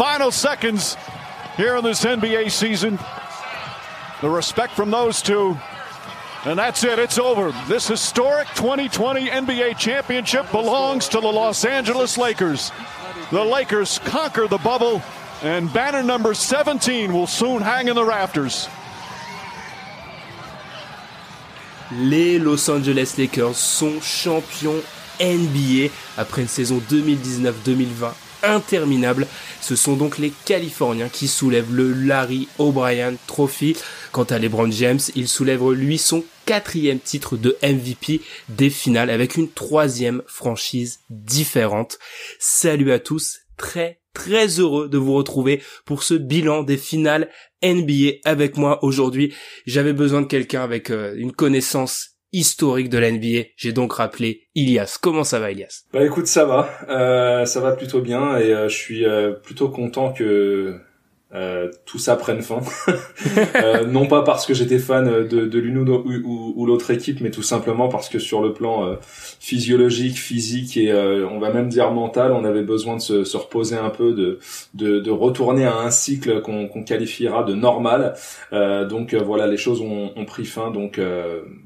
Final seconds here in this NBA season. The respect from those two. And that's it. It's over. This historic 2020 NBA championship belongs to the Los Angeles Lakers. The Lakers conquer the bubble, and banner number 17 will soon hang in the rafters. Les Los Angeles Lakers sont champions NBA après une saison 2019-2020 interminable. Ce sont donc les Californiens qui soulèvent le Larry O'Brien Trophy. Quant à LeBron James, il soulève lui son quatrième titre de MVP des finales avec une troisième franchise différente. Salut à tous, très très heureux de vous retrouver pour ce bilan des finales NBA avec moi aujourd'hui. J'avais besoin de quelqu'un avec euh, une connaissance historique de la NBA. J'ai donc rappelé Ilias. Comment ça va, Ilias? Bah écoute, ça va, euh, ça va plutôt bien et euh, je suis euh, plutôt content que euh, tout ça prenne fin. Euh, non pas parce que j'étais fan de, de l'une ou, ou, ou l'autre équipe, mais tout simplement parce que sur le plan euh, physiologique, physique et on va même dire mental, on avait besoin de se, se reposer un peu, de, de, de, retourner à un cycle qu'on qu'on qualifiera de normal. donc voilà, les choses ont, ont pris fin. Donc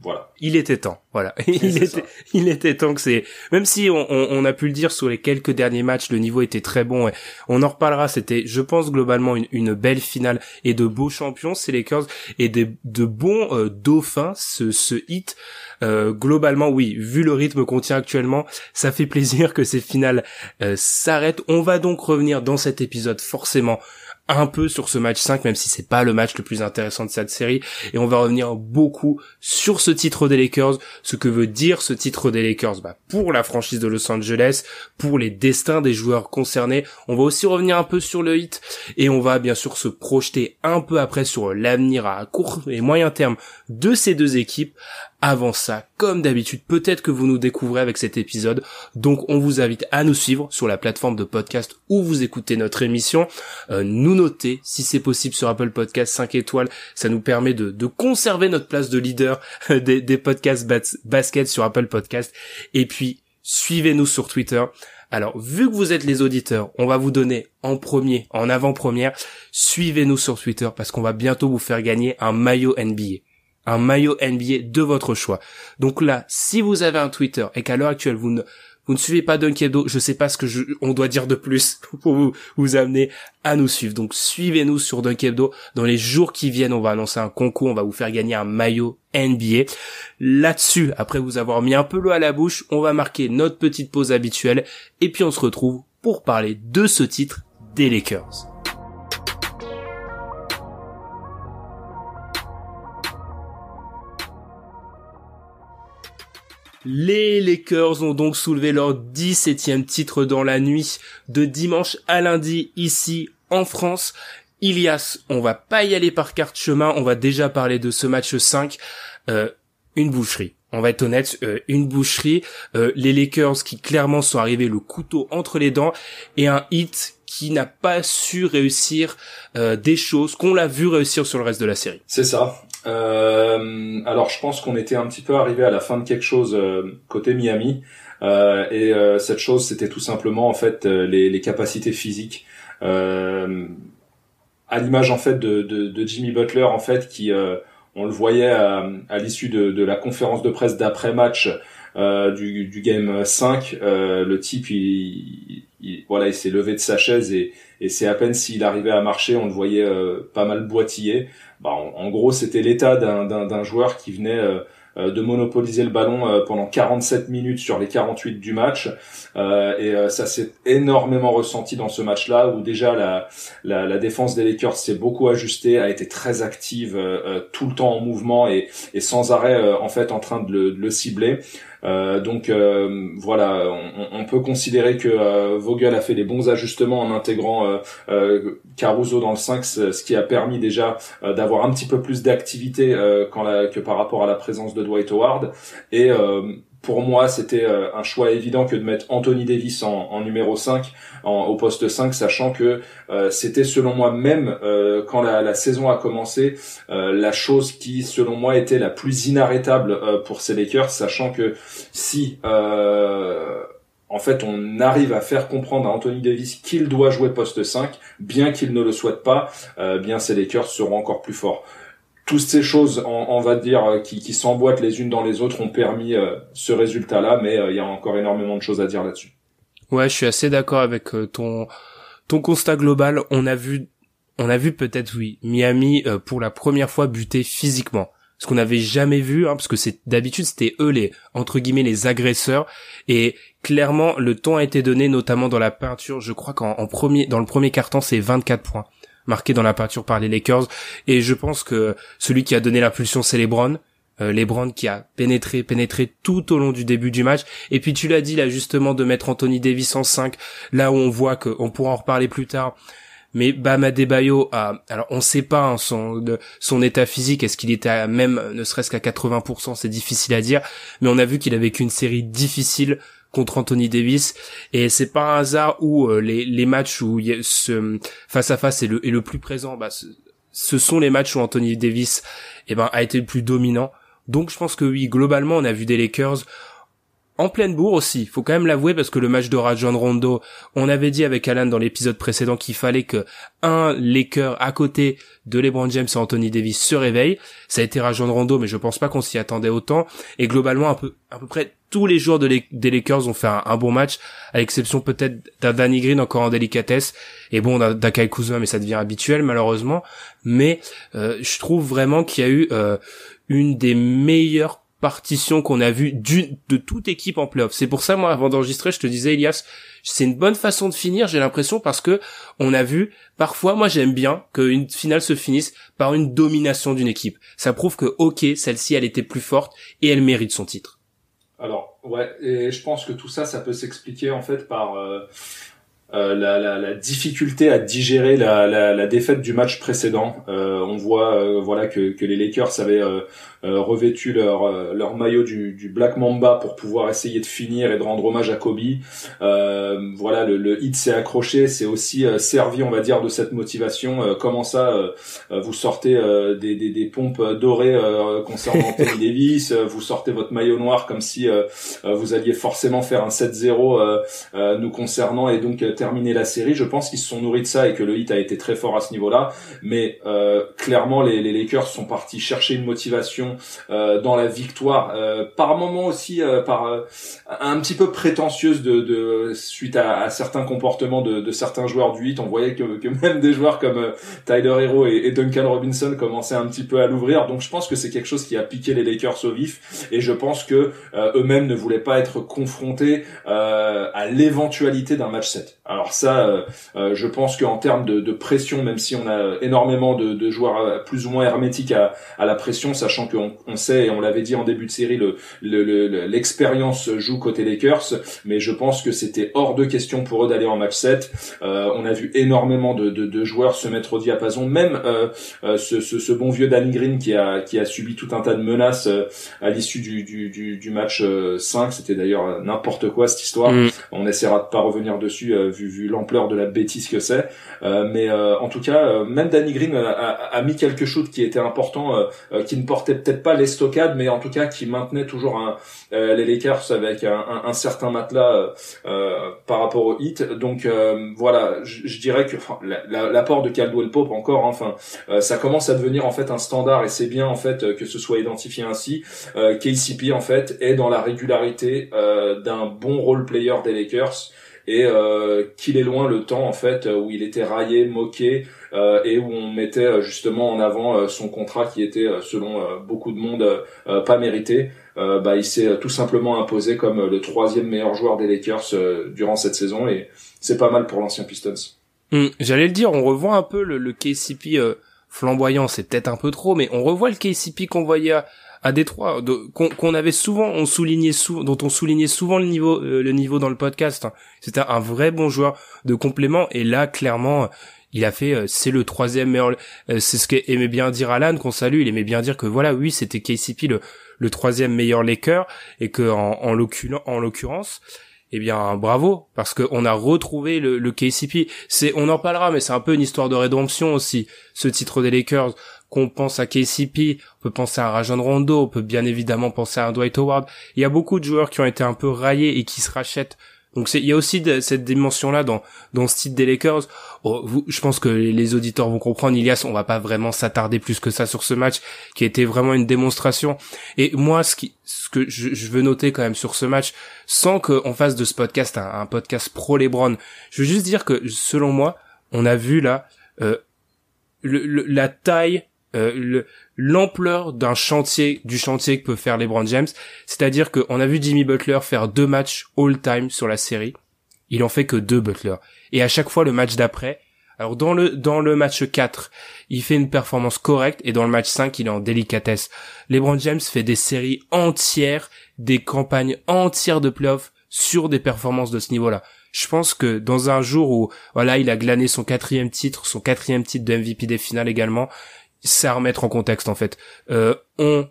voilà. Il était temps. Voilà, il était, il était temps que c'est. Même si on, on, on, a pu le dire sur les quelques derniers matchs, le niveau était très bon. Et on en reparlera. C'était, je pense globalement une, une belle finale et de beaux champions, c'est les Lakers et des, de bons euh, dauphins. Ce, ce hit, euh, globalement, oui, vu le rythme qu'on tient actuellement, ça fait plaisir que ces finales euh, s'arrêtent. On va donc revenir dans cet épisode forcément un peu sur ce match 5, même si c'est pas le match le plus intéressant de cette série. Et on va revenir beaucoup sur ce titre des Lakers, ce que veut dire ce titre des Lakers? Bah, pour la franchise de Los Angeles, pour les destins des joueurs concernés. On va aussi revenir un peu sur le hit et on va bien sûr se projeter un peu après sur l'avenir à court et moyen terme de ces deux équipes avant ça, comme d'habitude, peut-être que vous nous découvrez avec cet épisode. Donc on vous invite à nous suivre sur la plateforme de podcast où vous écoutez notre émission. Euh, nous noter, si c'est possible, sur Apple Podcast 5 étoiles. Ça nous permet de, conserver notre place de leader des, des podcasts basket sur Apple Podcast. Et puis, suivez-nous sur Twitter. Alors, vu que vous êtes les auditeurs, on va vous donner en premier, en avant-première, suivez-nous sur Twitter parce qu'on va bientôt vous faire gagner un maillot NBA un maillot NBA de votre choix. Donc là, si vous avez un Twitter et qu'à l'heure actuelle vous ne ne suivez pas Dunk Hebdo, je sais pas ce que je, on doit dire de plus pour vous, vous amener à nous suivre. Donc suivez-nous sur Dunk Hebdo. Dans les jours qui viennent, on va annoncer un concours, on va vous faire gagner un maillot NBA. Là-dessus, après vous avoir mis un peu l'eau à la bouche, on va marquer notre petite pause habituelle et puis on se retrouve pour parler de ce titre des Lakers. Les Lakers ont donc soulevé leur 17e titre dans la nuit de dimanche à lundi ici en France. Ilias, on va pas y aller par carte chemin, on va déjà parler de ce match 5. Euh, une boucherie. On va être honnête, euh, une boucherie. Euh, les Lakers qui clairement sont arrivés le couteau entre les dents et un hit qui n'a pas su réussir des choses qu'on l'a vu réussir sur le reste de la série. C'est ça. Euh, alors je pense qu'on était un petit peu arrivé à la fin de quelque chose euh, côté Miami. Euh, et euh, cette chose, c'était tout simplement en fait euh, les, les, capacités physiques. à l'image en fait de, de, de, Jimmy Butler en fait qui on le voyait à, à l'issue de, de, la conférence de presse d'après match du, du, game 5 le type il, il voilà il s'est levé de sa chaise et, et c'est à peine s'il arrivait à marcher on le voyait pas mal boitiller bah, en, gros, c'était l'état d'un joueur qui venait euh, de monopoliser le ballon pendant 47 minutes sur les 48 du match. et ça s'est énormément ressenti dans ce match-là où déjà la, la, la défense des Lakers s'est beaucoup ajustée, a été très active, tout le temps en mouvement et, et sans arrêt en fait en train de le, de le cibler. Euh, donc euh, voilà, on, peut considérer que euh, Vogel a fait les bons ajustements en intégrant Caruso dans le 5, ce qui a permis déjà d'avoir un petit peu plus d'activité que par rapport à la présence de Dwight Howard. Et pour moi, c'était euh, un choix évident que de mettre Anthony Davis en, numéro 5, au poste 5, sachant que euh, c'était selon moi même euh, quand la, saison a commencé, la chose qui selon moi était la plus inarrêtable pour ces Lakers, sachant que si en fait on arrive à faire comprendre à Anthony Davis qu'il doit jouer poste 5, bien qu'il ne le souhaite pas, bien ces Lakers seront encore plus forts toutes ces choses, on, va dire, euh, qui, s'emboîtent les unes dans les autres, ont permis euh, ce résultat-là, mais euh, il y a encore énormément de choses à dire là-dessus. Ouais, je suis assez d'accord avec ton ton constat global. On a vu, on a vu peut-être oui, Miami pour la première fois buter physiquement, ce qu'on n'avait jamais vu, hein, parce que c'est d'habitude c'était eux les entre guillemets les agresseurs, et clairement le ton a été donné, notamment dans la peinture. Je crois qu'en premier, dans le premier carton, c'est 24 points marqué dans la peinture par les Lakers. Et je pense que celui qui a donné l'impulsion, c'est LeBron. Euh, LeBron qui a pénétré, pénétré tout au long du début du match. Et puis tu l'as dit là justement de mettre Anthony Davis en 5, là où on voit qu'on pourra en reparler plus tard. Mais Bam Adebayo a, alors on sait pas hein, son son état physique, est-ce qu'il était même ne serait-ce qu'à 80%, c'est difficile à dire, mais on a vu qu'il avait qu'une série difficile contre Anthony Davis et c'est pas un hasard où euh, les, les matchs où ce face à face est le, est le plus présent bah, ce, sont les matchs où Anthony Davis eh ben a été le plus dominant donc je pense que oui globalement on a vu des Lakers en pleine bourre aussi, faut quand même l'avouer parce que le match de Rajon Rondo, on avait dit avec Alan dans l'épisode précédent qu'il fallait que un Laker à côté de LeBron James et Anthony Davis se réveille. Ça a été Rajon Rondo, mais je pense pas qu'on s'y attendait autant. Et globalement, peu, à peu près tous les joueurs de des Lakers ont fait un, bon match, à l'exception peut-être d'Anthony Green encore en délicatesse, et bon d'Akai Kuzma, mais ça devient habituel malheureusement. Mais euh, je trouve vraiment qu'il y a eu euh, une des meilleures partition qu'on a vu de toute équipe en playoff. C'est pour ça, moi, avant d'enregistrer, je te disais, Elias, c'est une bonne façon de finir, j'ai l'impression, parce que on a vu, parfois, moi, j'aime bien qu'une finale se finisse par une domination d'une équipe. Ça prouve que, ok, celle-ci, elle était plus forte et elle mérite son titre. Alors, ouais, et je pense que tout ça, ça peut s'expliquer, en fait, par... Euh, euh, la, la, la, difficulté à digérer la, la, défaite du match précédent. Euh, on voit voilà que, que les Lakers avaient euh, revêtu leur euh, leur maillot du, du, Black Mamba pour pouvoir essayer de finir et de rendre hommage à Kobe. Euh, voilà, le, le hit s'est accroché, c'est aussi servi, on va dire, de cette motivation. comment ça, vous sortez des, des, des, pompes dorées concernant Anthony Davis, vous sortez votre maillot noir comme si vous alliez forcément faire un 7-0 nous concernant et donc terminer la série. Je pense qu'ils se sont nourris de ça et que le hit a été très fort à ce niveau-là. Mais clairement, les, les Lakers sont partis chercher une motivation euh, dans la victoire, euh, par moment aussi euh, par un petit peu prétentieuse de, de suite à, à, certains comportements de, de, certains joueurs du 8. On voyait que, que même des joueurs comme Tyler Hero et, et, Duncan Robinson commençaient un petit peu à l'ouvrir. Donc je pense que c'est quelque chose qui a piqué les Lakers au vif et je pense que eux-mêmes ne voulaient pas être confrontés à l'éventualité d'un match 7. Alors ça, je pense qu'en termes de, de, pression, même si on a énormément de, de joueurs plus ou moins hermétiques à, à la pression, sachant que on, sait et on l'avait dit en début de série, l'expérience le, joue côté Lakers, mais je pense que c'était hors de question pour eux d'aller en match 7. Euh, on a vu énormément de, de, joueurs se mettre au diapason, même euh, euh, ce, ce, bon vieux Danny Green qui a, qui a subi tout un tas de menaces à l'issue du, du, du, match 5. C'était d'ailleurs n'importe quoi cette histoire. Mm. On essaiera de pas revenir dessus vu, vu l'ampleur de la bêtise que c'est. mais en tout cas, même Danny Green a, a, mis quelque chose qui était important, qui ne portait peut-être pas l'estocade, mais en tout cas qui maintenait toujours un, euh, les Lakers avec un, un, certain matelas euh, euh, par rapport au hit. Donc voilà, je, dirais que l'apport de Caldwell Pope encore, hein, enfin, ça commence à devenir en fait un standard et c'est bien en fait que ce soit identifié ainsi. KCP en fait est dans la régularité d'un bon role player des Lakers et qu'il est loin le temps en fait où il était raillé, moqué et où on mettait justement en avant son contrat qui était selon beaucoup de monde pas mérité. bah, il s'est tout simplement imposé comme le troisième meilleur joueur des Lakers durant cette saison et c'est pas mal pour l'ancien Pistons. Hum, j'allais le dire, on revoit un peu le, le KCP flamboyant, c'est peut-être un peu trop, mais on revoit le KCP qu'on voyait à, Détroit, qu'on avait souvent, on soulignait souvent, dont on soulignait souvent le niveau, euh, le niveau dans le podcast. Hein. C'était un vrai bon joueur de complément, et là, clairement, il a fait, euh, c'est le troisième meilleur. Euh, c'est ce qu'aimait bien dire Alan, qu'on salue. Il aimait bien dire que voilà, oui, c'était KCP le, le troisième meilleur Laker, et que en, en l'occurrence, eh bien bravo parce qu'on a retrouvé le, le KCP. C'est on en parlera mais c'est un peu une histoire de rédemption aussi ce titre des Lakers. Qu'on pense à KCP, on peut penser à Rajon Rondo, on peut bien évidemment penser à Dwight Howard. Il y a beaucoup de joueurs qui ont été un peu raillés et qui se rachètent donc il y a aussi cette dimension-là dans dans ce titre des Lakers. Oh, je pense que les auditeurs vont comprendre. Ilias, on va pas vraiment s'attarder plus que ça sur ce match qui a été vraiment une démonstration. Et moi, ce que je, veux noter quand même sur ce match, sans qu'on fasse de ce podcast un, podcast pro LeBron, je veux juste dire que selon moi, on a vu là euh, la taille euh, l'ampleur d'un chantier du chantier que peut faire LeBron James, c'est-à-dire qu'on a vu Jimmy Butler faire deux matchs all-time sur la série, il en fait que deux Butler, et à chaque fois le match d'après, alors dans le dans le match 4, il fait une performance correcte et dans le match 5, il est en délicatesse. LeBron James fait des séries entières, des campagnes entières de playoffs sur des performances de ce niveau-là. Je pense que dans un jour où voilà, il a glané son quatrième titre, son quatrième titre de MVP des finales également, c'est à remettre en contexte en fait. Euh, on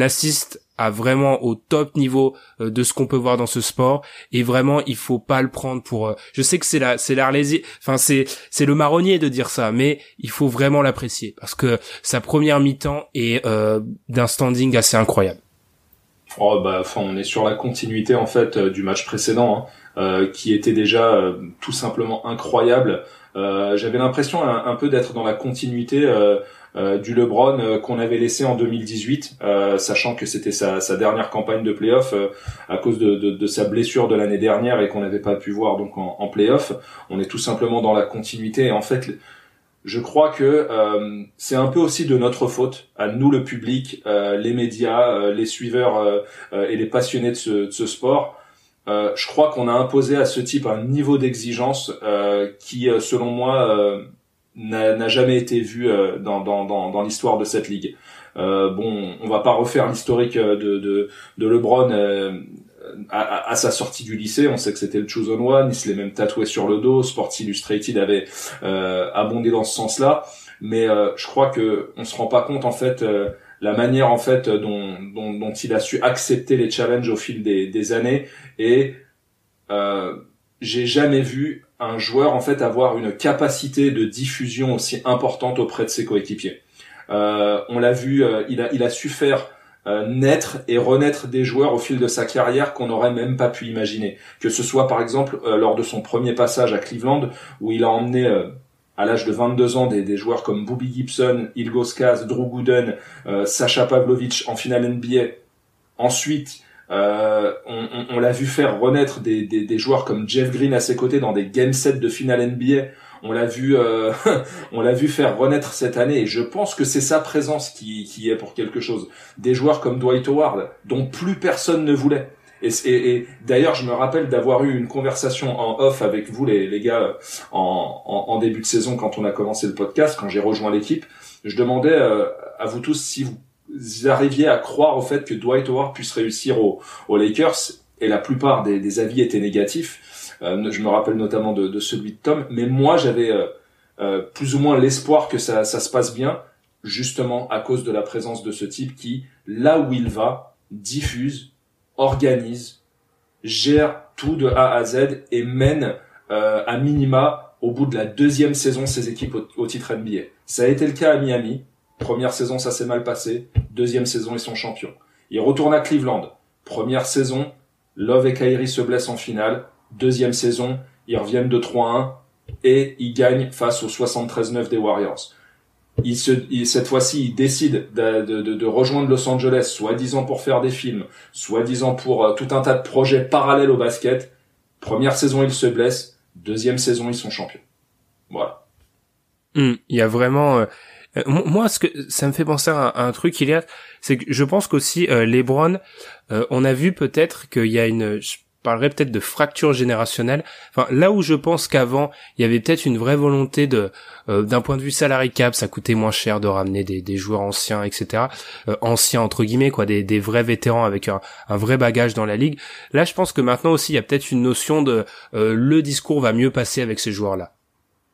assiste à vraiment au top niveau euh, de ce qu'on peut voir dans ce sport et vraiment il faut pas le prendre pour euh, je sais que c'est la c'est l'arlésier enfin c'est c'est le marronnier de dire ça mais il faut vraiment l'apprécier parce que sa première mi-temps est euh, d'un standing assez incroyable. Oh bah enfin on est sur la continuité en fait du match précédent hein, qui était déjà tout simplement incroyable. J'avais l'impression un, peu d'être dans la continuité euh, du LeBron euh, qu'on avait laissé en 2018, euh, sachant que c'était sa, sa, dernière campagne de playoff à cause de, de, de, sa blessure de l'année dernière et qu'on n'avait pas pu voir donc en, en playoff. On est tout simplement dans la continuité. Et en fait, je crois que c'est un peu aussi de notre faute, à nous le public, les médias, les suiveurs et les passionnés de ce, de ce sport. Je crois qu'on a imposé à ce type un niveau d'exigence qui, selon moi, n'a jamais été vu euh, dans, dans, dans, dans l'histoire de cette ligue. Euh, bon, on va pas refaire l'historique euh, de, de, de LeBron euh, à, à, sa sortie du lycée. On sait que c'était le chosen one, il se l'est même tatoué sur le dos. Sports Illustrated avait euh, abondé dans ce sens-là, mais je crois que on se rend pas compte en fait la manière en fait dont, dont, dont, il a su accepter les challenges au fil des, des années et j'ai jamais vu un joueur en fait avoir une capacité de diffusion aussi importante auprès de ses coéquipiers. Euh, on l'a vu, euh, il, a, il a su faire euh, naître et renaître des joueurs au fil de sa carrière qu'on n'aurait même pas pu imaginer. Que ce soit par exemple euh, lors de son premier passage à Cleveland où il a emmené à l'âge de 22 ans des, des, joueurs comme Bobby Gibson, Ilgos Kaz, Drew Gooden, Sacha Pavlovich en finale NBA. Ensuite, euh, on, on, l'a vu faire renaître des, des, des, joueurs comme Jeff Green à ses côtés dans des game sets de finale NBA. On l'a vu, euh, on l'a vu faire renaître cette année et je pense que c'est sa présence qui, qui est pour quelque chose. Des joueurs comme Dwight Howard dont plus personne ne voulait. Et, d'ailleurs, je me rappelle d'avoir eu une conversation en off avec vous, les, gars, en, début de saison quand on a commencé le podcast, quand j'ai rejoint l'équipe. Je demandais euh, à vous tous si vous arriviez à croire au fait que Dwight Howard puisse réussir aux, Lakers, et la plupart des, avis étaient négatifs. Euh, je me rappelle notamment de, celui de Tom, mais moi j'avais euh, plus ou moins l'espoir que ça se passe bien, justement à cause de la présence de ce type qui, là où il va, diffuse, organise, gère tout de A à Z et mène à minima au bout de la deuxième saison ses équipes au, au titre NBA. Ça a été le cas à Miami, Première saison, ça s'est mal passé. Deuxième saison, ils sont champions. Ils retournent à Cleveland. Première saison, Love et Kyrie se blessent en finale. Deuxième saison, ils reviennent de 3-1 et ils gagnent face aux 73-9 des Warriors. Ils se, cette fois-ci, ils décident de, de, de, rejoindre Los Angeles, soi-disant pour faire des films, soi-disant pour euh, tout un tas de projets parallèles au basket. Première saison, ils se blessent. Deuxième saison, ils sont champions. Voilà. Hmm, il y a vraiment. Euh, euh, moi, ce que ça me fait penser à un, truc, il y a, c'est que je pense qu'aussi euh, LeBron, on a vu peut-être qu'il y a une parlerais peut-être de fracture générationnelle. Enfin, là où je pense qu'avant, il y avait peut-être une vraie volonté de, euh, d'un point de vue salarié cap, ça coûtait moins cher de ramener des, joueurs anciens, etc. Euh, anciens entre guillemets, quoi, des, vrais vétérans avec un, un, vrai bagage dans la ligue. Là, je pense que maintenant aussi, il y a peut-être une notion de euh, le discours va mieux passer avec ces joueurs-là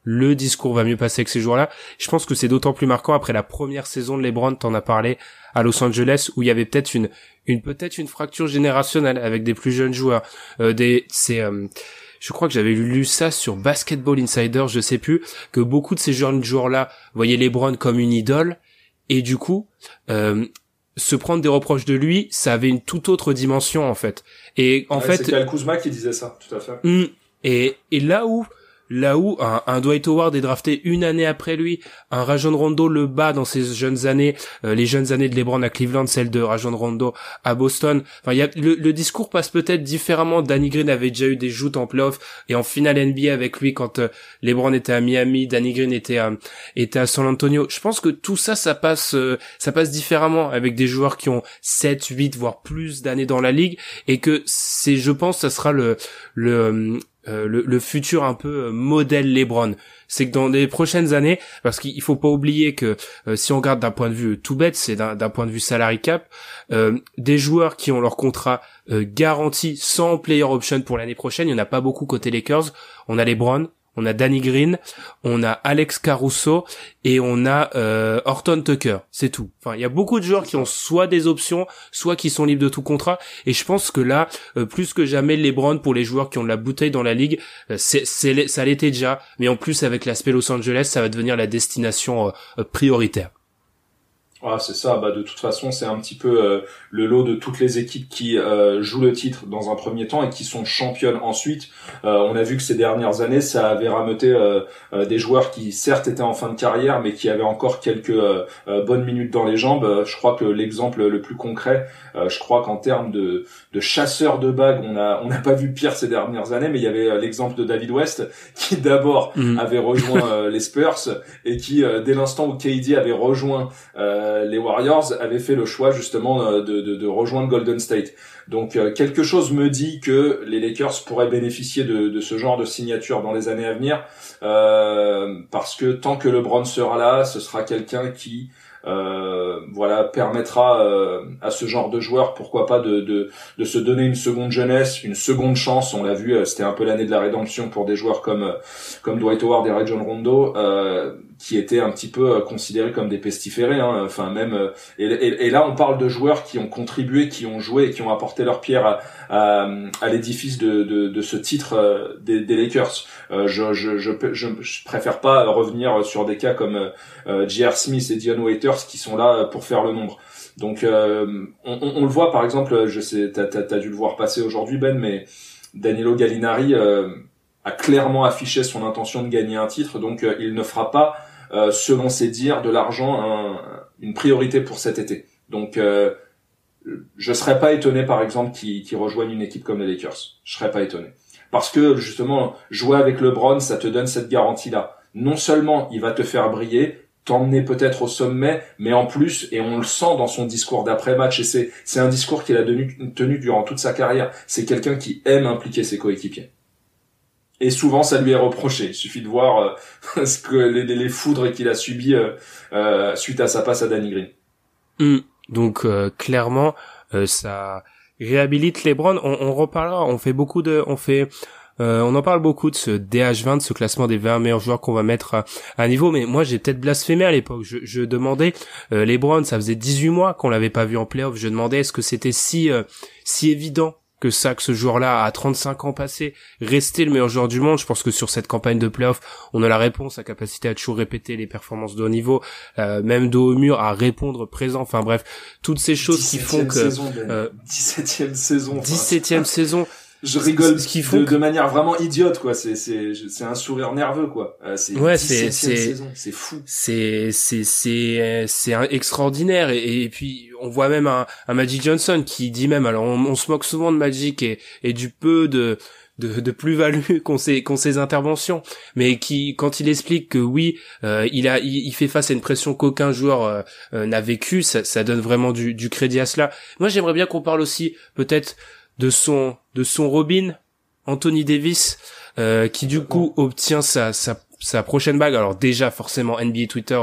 le discours va mieux passer avec ces joueurs-là. Je pense que c'est d'autant plus marquant après la première saison de LeBron, t'en as parlé à Los Angeles, où il y avait peut-être une, une peut-être une fracture générationnelle avec des plus jeunes joueurs. Euh, des, c'est, euh, je crois que j'avais lu ça sur Basketball Insider, je sais plus, que beaucoup de ces jeunes joueurs-là voyaient LeBron comme une idole, et du coup, euh, se prendre des reproches de lui, ça avait une toute autre dimension en fait. Et en fait, c'est Al Kuzma qui disait ça, tout à fait. Hmm. et, et là où Là où un, Dwight Howard est drafté une année après lui, un Rajon Rondo le bat dans ses jeunes années, euh, les jeunes années de LeBron à Cleveland, celle de Rajon Rondo à Boston. Enfin, y a, le, discours passe peut-être différemment. Danny Green avait déjà eu des joutes en playoff et en finale NBA avec lui quand euh, LeBron était à Miami, Danny Green était à, était à San Antonio. Je pense que tout ça, ça passe, euh, ça passe différemment avec des joueurs qui ont 7, 8, voire plus d'années dans la ligue et que c'est, je pense, ça sera le, le, euh, le, futur un peu euh, modèle LeBron. C'est que dans les prochaines années, parce qu'il faut pas oublier que euh, si on regarde d'un point de vue tout bête, c'est d'un point de vue salary cap, des joueurs qui ont leur contrat garanti sans player option pour l'année prochaine, il y en a pas beaucoup côté Lakers. On a LeBron, on a Danny Green, on a Alex Caruso et on a euh, Horton Tucker. C'est tout. Enfin, il y a beaucoup de joueurs qui ont soit des options, soit qui sont libres de tout contrat. Et je pense que là, euh, plus que jamais, LeBron pour les joueurs qui ont de la bouteille dans la ligue, euh, c'est, ça l'était déjà. Mais en plus, avec l'aspect Los Angeles, ça va devenir la destination prioritaire. Ah, c'est ça. Bah, de toute façon, c'est un petit peu euh, le lot de toutes les équipes qui euh, jouent le titre dans un premier temps et qui sont championnes ensuite. Euh, on a vu que ces dernières années, ça avait rameuté des joueurs qui certes étaient en fin de carrière, mais qui avaient encore quelques bonnes minutes dans les jambes. Je crois que l'exemple le plus concret, je crois qu'en termes de, de chasseurs de bagues, on a on n'a pas vu pire ces dernières années, mais il y avait l'exemple de David West qui d'abord mm. avait rejoint les Spurs et qui dès l'instant où KD avait rejoint euh, les Warriors avaient fait le choix justement euh, de, de, rejoindre Golden State. Donc euh, quelque chose me dit que les Lakers pourraient bénéficier de, de ce genre de signature dans les années à venir, parce que tant que LeBron sera là, ce sera quelqu'un qui euh, voilà permettra euh, à ce genre de joueur pourquoi pas de, de, de, se donner une seconde jeunesse une seconde chance on l'a vu c'était un peu l'année de la rédemption pour des joueurs comme comme Dwight Howard et Ray John Rondo euh, qui étaient un petit peu euh, considérés comme des pestiférés. Hein. Enfin même euh, et, et, là on parle de joueurs qui ont contribué, qui ont joué et qui ont apporté leur pierre à, à, l'édifice de, de, de, ce titre euh, des, des, Lakers. je, je, je, je, préfère pas revenir sur des cas comme J.R. Smith et Dion Waiters qui sont là pour faire le nombre. Donc on, on, le voit par exemple, je sais, t'as as, dû le voir passer aujourd'hui Ben, mais Danilo Gallinari a clairement affiché son intention de gagner un titre, donc il ne fera pas euh, selon ses dires, de l'argent une priorité pour cet été. Donc, euh, je serais pas étonné, par exemple, qu'il qu rejoigne une équipe comme les Lakers. Je serais pas étonné. Parce que, justement, jouer avec LeBron, ça te donne cette garantie-là. Non seulement il va te faire briller, t'emmener peut-être au sommet, mais en plus, et on le sent dans son discours d'après-match, et c'est, c'est un discours qu'il a tenu durant toute sa carrière, c'est quelqu'un qui aime impliquer ses coéquipiers et souvent ça lui est reproché. Il suffit de voir euh, ce que les, les foudres qu'il a subi euh, euh, suite à sa passe à Danny Green. Hmm. Donc clairement ça réhabilite LeBron. On, on reparlera. On fait beaucoup de, on fait on en parle beaucoup de ce DH20, de ce classement des 20 meilleurs joueurs qu'on va mettre à, à, niveau, mais moi j'ai peut-être blasphémé à l'époque. Je, je demandais, euh, LeBron, ça faisait 18 mois qu'on l'avait pas vu en playoff, je demandais est-ce que c'était si si évident que ça, que ce joueur-là, à 35 ans passés, restait le meilleur joueur du monde. Je pense que sur cette campagne de playoff, on a la réponse, la capacité à toujours répéter les performances de haut niveau, euh, même de haut mur, à répondre présent. Enfin bref, toutes ces choses qui font que... Saison, ben. euh, 17e saison. 17e saison je rigole ce qu'ils font de, de, manière vraiment idiote quoi. C'est c'est c'est un sourire nerveux quoi. Euh, c'est ouais c'est c'est c'est fou. C'est c'est c'est c'est extraordinaire. Et, et, puis on voit même un, un Magic Johnson qui dit même alors on, se moque souvent de Magic et et du peu de de, de plus-value qu'ont ces, qu'ont ces interventions, mais qui, quand il explique que oui, euh, il a, il, fait face à une pression qu'aucun joueur euh, euh, n'a vécu, ça, ça donne vraiment du, du crédit à cela. Moi, j'aimerais bien qu'on parle aussi peut-être de son, de son Robin, Anthony Davis, qui du coup obtient sa, sa, sa prochaine bague. Alors déjà, forcément, NBA Twitter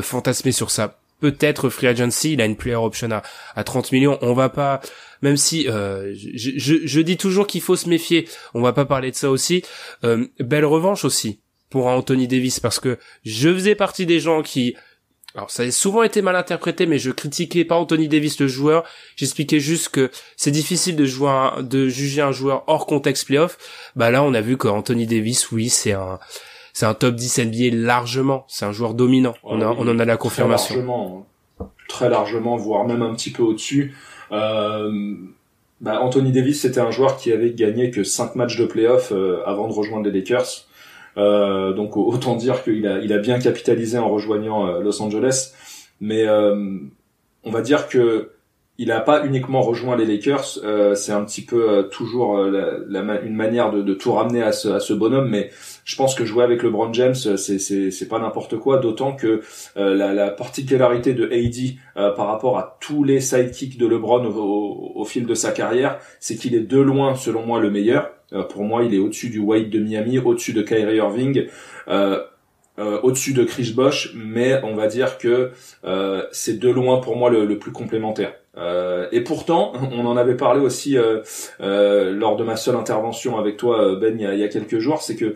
fantasmé sur sa peut-être free agency, il a une player option à, à 30 millions. On va pas même si euh, je, je, je, dis toujours qu'il faut se méfier, on va pas parler de ça aussi. Euh, belle revanche aussi pour Anthony Davis parce que je faisais partie des gens qui alors ça a souvent été mal interprété, mais je critiquais pas Anthony Davis le joueur. J'expliquais juste que c'est difficile de jouer de juger un joueur hors contexte playoff. Bah là, on a vu que Anthony Davis, oui, c'est un c'est un top 10 NBA largement. C'est un joueur dominant. on, a, on en a la confirmation. Très largement, très largement, voire même un petit peu au-dessus. Euh, bah, Anthony Davis, c'était un joueur qui avait gagné que 5 matchs de playoff euh, avant de rejoindre les Lakers. Euh, donc autant dire qu'il a, il a bien capitalisé en rejoignant euh, Los Angeles. Mais on va dire que il n'a pas uniquement rejoint les Lakers, euh, c'est un petit peu euh, toujours euh, une manière de, tout ramener à ce, bonhomme, mais je pense que jouer avec LeBron James, c'est pas n'importe quoi, d'autant que la, la, particularité de AD par rapport à tous les sidekicks de LeBron au, au, fil de sa carrière, c'est qu'il est de loin, selon moi, le meilleur. Pour moi, il est au-dessus du White de Miami, au-dessus de Kyrie Irving. Euh, au-dessus de Chris Bosh, mais on va dire que euh, c'est de loin pour moi le, le plus complémentaire. Euh, et pourtant, on en avait parlé aussi euh, euh, lors de ma seule intervention avec toi, Ben, il y a, quelques jours, c'est que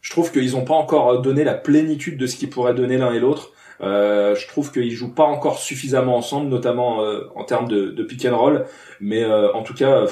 je trouve qu'ils n'ont pas encore donné la plénitude de ce qu'ils pourraient donner l'un et l'autre. je trouve qu'ils jouent pas encore suffisamment ensemble, notamment en termes de, de, pick and roll. Mais en tout cas,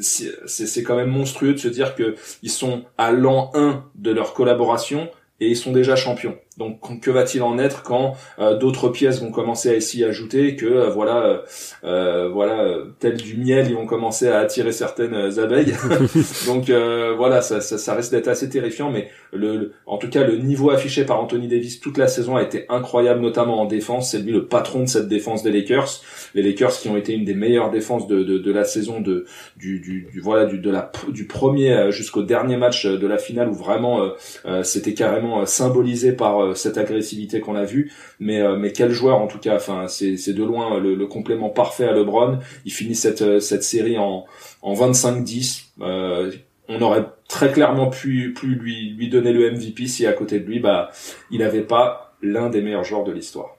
c'est quand même monstrueux de se dire que ils sont à l'an 1 de leur collaboration et ils sont déjà champions. Donc que va-t-il en être quand euh, d'autres pièces vont commencer à s'y ajouter, que euh, voilà, euh, euh voilà, tel du miel, ils vont commencer à attirer certaines abeilles. Donc voilà, ça, ça, ça risque d'être assez terrifiant, mais le, en tout cas le niveau affiché par Anthony Davis toute la saison a été incroyable, notamment en défense. C'est lui le patron de cette défense des Lakers. Les Lakers qui ont été une des meilleures défenses de, de, de la saison de du, du, du voilà du de la du premier jusqu'au dernier match de la finale où vraiment c'était carrément symbolisé par euh, cette agressivité qu'on a vue, mais euh, mais quel joueur en tout cas. Enfin, c'est c'est de loin le, complément parfait à LeBron. Il finit cette euh, cette série en en 25-10. on aurait très clairement pu lui lui donner le MVP si à côté de lui, bah, il n'avait pas l'un des meilleurs joueurs de l'histoire.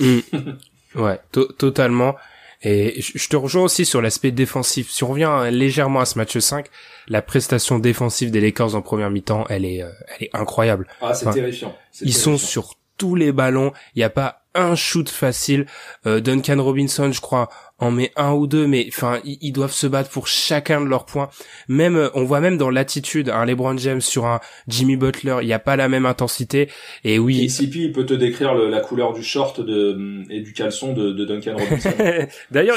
Mm. ouais, totalement. Et je te rejoins aussi sur l'aspect défensif. Si on revient légèrement à ce match 5, la prestation défensive des Lakers en première mi-temps, elle est, euh, elle est incroyable. Ah, c'est terrifiant. Ils sont sur tous les ballons. Il n'y a pas un shoot facile. Euh, Duncan Robinson, je crois, en met un ou deux, mais enfin, ils, doivent se battre pour chacun de leurs points. Même, euh, on voit même dans l'attitude, un LeBron James sur un Jimmy Butler, il n'y a pas la même intensité. Et oui. KCP, il peut te décrire la couleur du short de, et du caleçon de, de Duncan Robinson. d'ailleurs,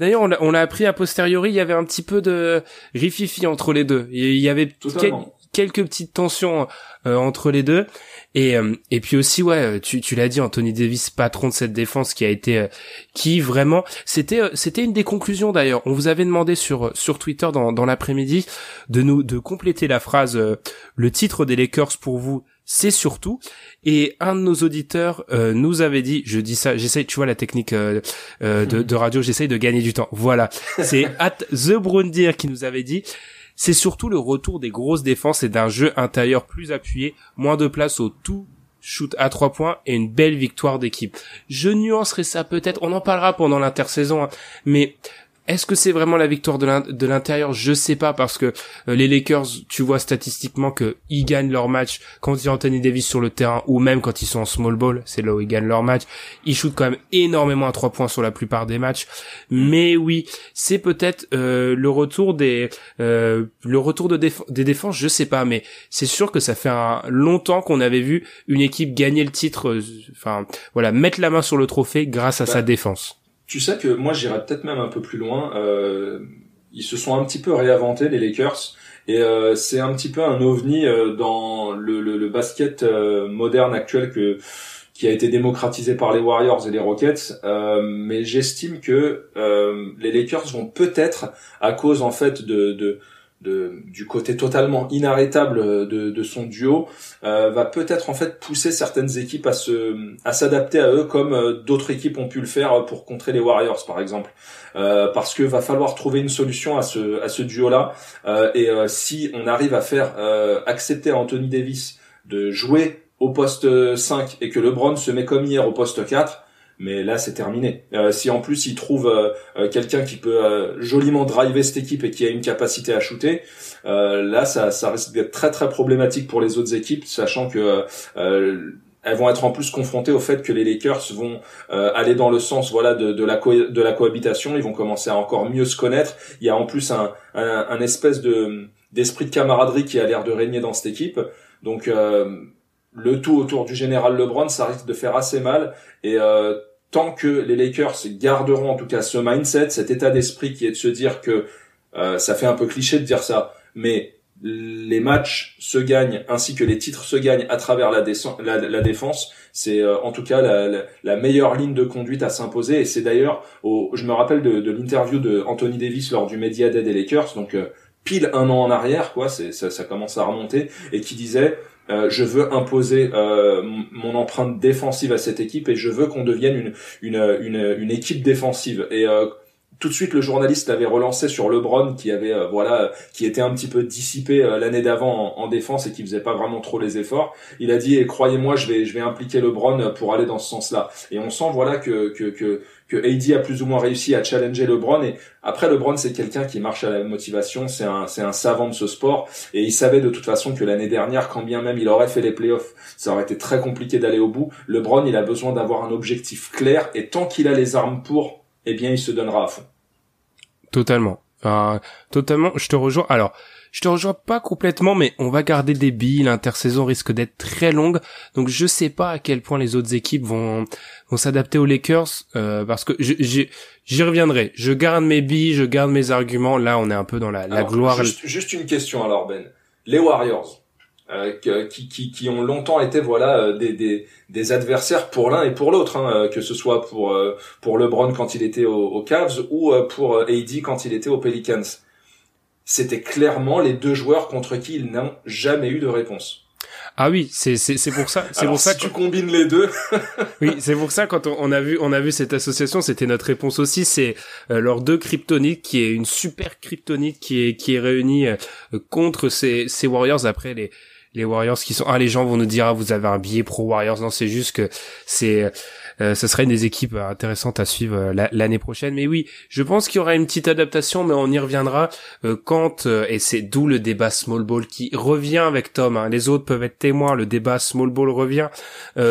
d'ailleurs, on l'a appris a posteriori, il y avait un petit peu de rififi entre les deux. Il y avait quelques petites tensions euh, entre les deux. Et euh, et puis aussi ouais, tu tu l'as dit Anthony Davis patron de cette défense qui a été euh, qui vraiment c'était c'était une des conclusions d'ailleurs. On vous avait demandé sur sur Twitter dans dans l'après-midi de nous de compléter la phrase le titre des Lakers pour vous c'est surtout et un de nos auditeurs nous avait dit je dis ça j'essaye tu vois la technique de, de radio j'essaye de gagner du temps voilà c'est at the Brundir qui nous avait dit c'est surtout le retour des grosses défenses et d'un jeu intérieur plus appuyé, moins de place au tout shoot à trois points et une belle victoire d'équipe. Je nuancerai ça peut-être, on en parlera pendant l'intersaison, hein, mais est-ce que c'est vraiment la victoire de l'intérieur? Je sais pas parce que euh, les Lakers, tu vois statistiquement que ils gagnent leur match quand il y a Anthony Davis sur le terrain ou même quand ils sont en small ball, c'est là où ils gagnent leur match. Ils shootent quand même énormément à trois points sur la plupart des matchs. Mais oui, c'est peut-être euh, le retour des euh, le retour de des défenses, je sais pas, mais c'est sûr que ça fait un longtemps qu'on avait vu une équipe gagner le titre, enfin voilà, mettre la main sur le trophée grâce à sa bah, défense. Tu sais que moi j'irais peut-être même un peu plus loin. Euh, ils se sont un petit peu réinventés les Lakers et euh, c'est un petit peu un ovni euh, dans le, le, le basket euh, moderne actuel que qui a été démocratisé par les Warriors et les Rockets. Euh, mais j'estime que les Lakers vont peut-être à cause en fait de, de du côté totalement inarrêtable de, de son duo euh, va peut-être en fait pousser certaines équipes à se à s'adapter à eux comme euh, d'autres équipes ont pu le faire pour contrer les Warriors par exemple. Euh, parce que va falloir trouver une solution à ce à ce duo là et si on arrive à faire accepter à Anthony Davis de jouer au poste 5 et que LeBron se met comme hier au poste 4 mais là c'est terminé. Euh, si en plus il trouve euh, euh, quelqu'un qui peut joliment driver cette équipe et qui a une capacité à shooter, là ça, ça risque d'être très très problématique pour les autres équipes, sachant que elles vont être en plus confrontées au fait que les Lakers vont aller dans le sens voilà de, de la de la cohabitation, ils vont commencer à encore mieux se connaître. Il y a en plus un, un, un espèce de d'esprit de camaraderie qui a l'air de régner dans cette équipe. Donc le tout autour du général LeBron, ça risque de faire assez mal. Et euh, tant que les Lakers garderont en tout cas ce mindset, cet état d'esprit qui est de se dire que euh, ça fait un peu cliché de dire ça, mais les matchs se gagnent ainsi que les titres se gagnent à travers la, défense. C'est euh, en tout cas la, meilleure ligne de conduite à s'imposer. Et c'est d'ailleurs, je me rappelle de, l'interview de Anthony Davis lors du Media Day des Lakers, donc pile un an en arrière, quoi. Ça commence à remonter, et qui disait euh, je veux imposer euh, mon empreinte défensive à cette équipe et je veux qu'on devienne une, une, une, une, équipe défensive. Et euh, tout de suite, le journaliste avait relancé sur LeBron qui avait voilà qui était un petit peu dissipé l'année d'avant en, défense et qui faisait pas vraiment trop les efforts. Il a dit et croyez-moi, je vais je vais impliquer LeBron pour aller dans ce sens-là. Et on sent voilà que que que que AD a plus ou moins réussi à challenger LeBron et après LeBron c'est quelqu'un qui marche à la motivation, c'est un c'est un savant de ce sport et il savait de toute façon que l'année dernière quand bien même il aurait fait les playoffs, ça aurait été très compliqué d'aller au bout. LeBron, il a besoin d'avoir un objectif clair et tant qu'il a les armes pour, eh bien il se donnera à fond. Totalement. Totalement, je te rejoins. Alors, je te rejoins pas complètement, mais on va garder des billes. L'intersaison risque d'être très longue, donc je sais pas à quel point les autres équipes vont vont s'adapter aux Lakers, euh, parce que j'y reviendrai. Je garde mes billes, je garde mes arguments. Là, on est un peu dans la, la gloire. Juste, juste, une question alors Ben. Les Warriors. Euh, qui, qui, qui, ont longtemps été voilà euh, des, des, des adversaires pour l'un et pour l'autre, hein, que ce soit pour pour LeBron quand il était aux, aux Cavs ou pour AD quand il était aux Pelicans c'était clairement les deux joueurs contre qui ils n'ont jamais eu de réponse. Ah oui, c'est c'est c'est pour ça, c'est pour ça que tu combines les deux. oui, c'est pour ça quand on, a vu on a vu cette association, c'était notre réponse aussi, c'est euh, leurs deux kryptonites qui est une super kryptonite qui est qui est réunie euh, contre ces ces Warriors après les les Warriors qui sont ah les gens vont nous dire ah vous avez un billet pro Warriors non c'est juste que c'est euh, ce serait une des équipes intéressantes à suivre euh, l'année prochaine. Mais oui je pense qu'il y aura une petite adaptation mais on y reviendra euh, quand et c'est d'où le débat small ball qui revient avec Tom hein. les autres peuvent être témoins le débat small ball revient.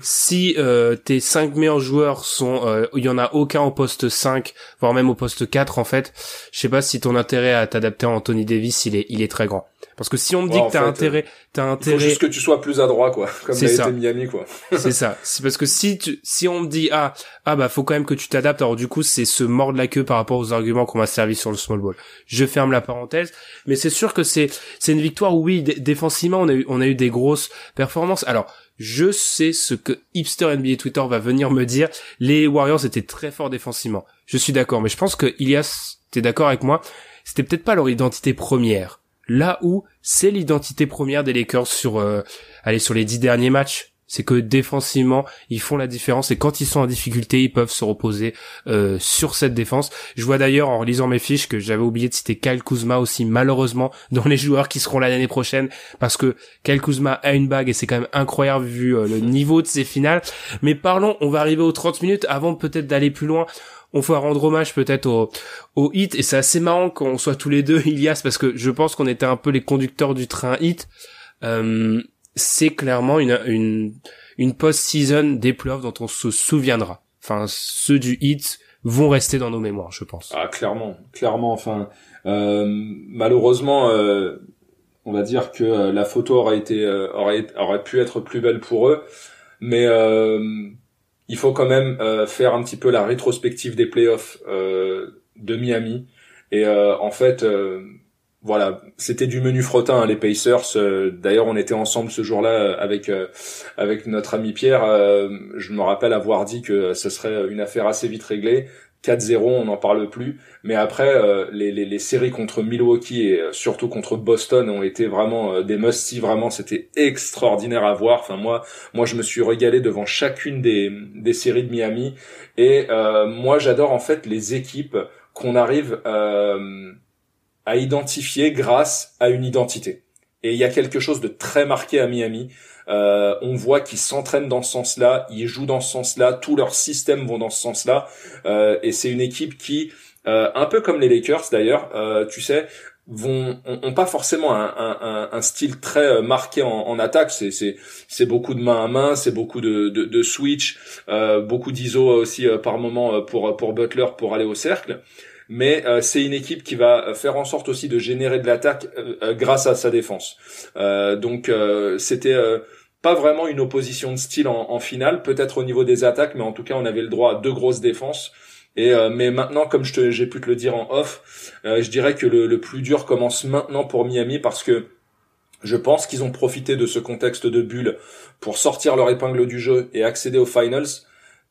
Si tes cinq meilleurs joueurs sont il y en a aucun au poste 5 voire même au poste 4 en fait je sais pas si ton intérêt à t'adapter à Anthony Davis il est il est très grand parce que si on me dit que t'as intérêt, t'as intérêt. Il faut juste que tu sois plus adroit, quoi. Comme l'a été Miami, quoi. c'est ça. C'est parce que si tu, si on me dit, ah, ah, bah, faut quand même que tu t'adaptes. Alors, du coup, c'est se mordre la queue par rapport aux arguments qu'on m'a servi sur le small ball. Je ferme la parenthèse. Mais c'est sûr que c'est, c'est une victoire où oui, défensivement, on a eu, on a eu des grosses performances. Alors, je sais ce que Hipster NBA Twitter va venir me dire. Les Warriors étaient très forts défensivement. Je suis d'accord. Mais je pense que Ilias, t'es d'accord avec moi? C'était peut-être pas leur identité première Là où c'est l'identité première des Lakers sur, euh, allez, sur les dix derniers matchs. C'est que défensivement, ils font la différence et quand ils sont en difficulté, ils peuvent se reposer euh, sur cette défense. Je vois d'ailleurs en lisant mes fiches que j'avais oublié de citer Kyle Kuzma aussi malheureusement dans les joueurs qui seront là l'année prochaine parce que Kyle Kuzma a une bague et c'est quand même incroyable vu euh, le niveau de ses finales. Mais parlons, on va arriver aux 30 minutes avant peut-être d'aller plus loin on va rendre hommage peut-être au, au hit et c'est assez marrant qu'on soit tous les deux Ilias parce que je pense qu'on était un peu les conducteurs du train hit. Euh, c'est clairement une une une post-season des dont on se souviendra. Enfin, ceux du hit vont rester dans nos mémoires, je pense. Ah, clairement, clairement. Enfin, euh, malheureusement, euh, on va dire que euh, la photo aurait été aurait aurait pu être plus belle pour eux, mais il faut quand même euh, faire un petit peu la rétrospective des playoffs euh, de Miami. Et euh, en fait, voilà, c'était du menu frottin hein, les Pacers. D'ailleurs, on était ensemble ce jour-là avec avec notre ami Pierre. je me rappelle avoir dit que ce serait une affaire assez vite réglée. 4-0, on n'en parle plus. Mais après, euh, les, les, séries contre Milwaukee et euh, surtout contre Boston ont été vraiment euh, des must-see. Vraiment, c'était extraordinaire à voir. Enfin, moi, moi, je me suis régalé devant chacune des, des séries de Miami. Et moi, j'adore en fait les équipes qu'on arrive à identifier grâce à une identité. Et il y a quelque chose de très marqué à Miami. Euh, on voit qu'ils s'entraînent dans ce sens-là, ils jouent dans ce sens-là, tous leurs systèmes vont dans ce sens-là. Euh, et c'est une équipe qui, euh, un peu comme les Lakers d'ailleurs, tu sais, vont ont, pas forcément un, un, un, style très marqué en, en attaque. C'est c'est c'est beaucoup de main à main, c'est beaucoup de de, de switch, beaucoup d'ISO aussi par moment pour pour Butler pour aller au cercle mais euh, c'est une équipe qui va faire en sorte aussi de générer de l'attaque euh, euh, grâce à sa défense. donc c'était pas vraiment une opposition de style en, en finale, peut-être au niveau des attaques, mais en tout cas on avait le droit à deux grosses défenses. Et mais maintenant, comme je j'ai pu te le dire en off, je dirais que le, le, plus dur commence maintenant pour Miami parce que je pense qu'ils ont profité de ce contexte de bulle pour sortir leur épingle du jeu et accéder aux finals.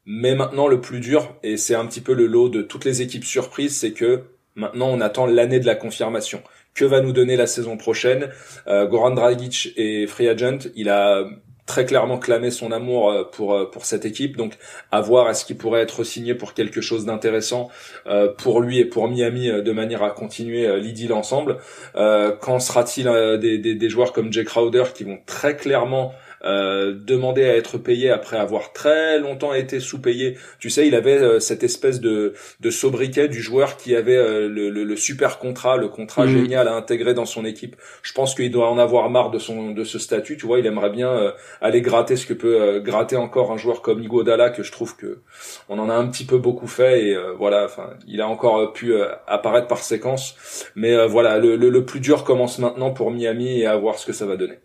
Mais maintenant, le plus dur, et c'est un petit peu le lot de toutes les équipes surprises, c'est que maintenant on attend l'année de la confirmation. Que va nous donner la saison prochaine? Euh, Goran Dragic est free agent. Il a très clairement clamé son amour euh, pour euh, pour cette équipe. Donc à voir est-ce qu'il pourrait être signé pour quelque chose d'intéressant euh, pour lui et pour Miami de manière à continuer l'idylle ensemble? quand sera-t-il des, des, des, joueurs comme Jay Crowder qui vont très clairement euh, demander à être payé après avoir très longtemps été sous-payé. Tu sais, il avait euh, cette espèce de, de sobriquet du joueur qui avait euh, le, le, super contrat, le contrat mhm. génial à intégrer dans son équipe. Je pense qu'il doit en avoir marre de son de ce statut. Tu vois, il aimerait bien aller gratter ce que peut gratter encore un joueur comme Iguodala que je trouve que on en a un petit peu beaucoup fait et voilà. Enfin, il a encore pu apparaître par séquence, mais voilà, le, le, le plus dur commence maintenant pour Miami et à voir ce que ça va donner.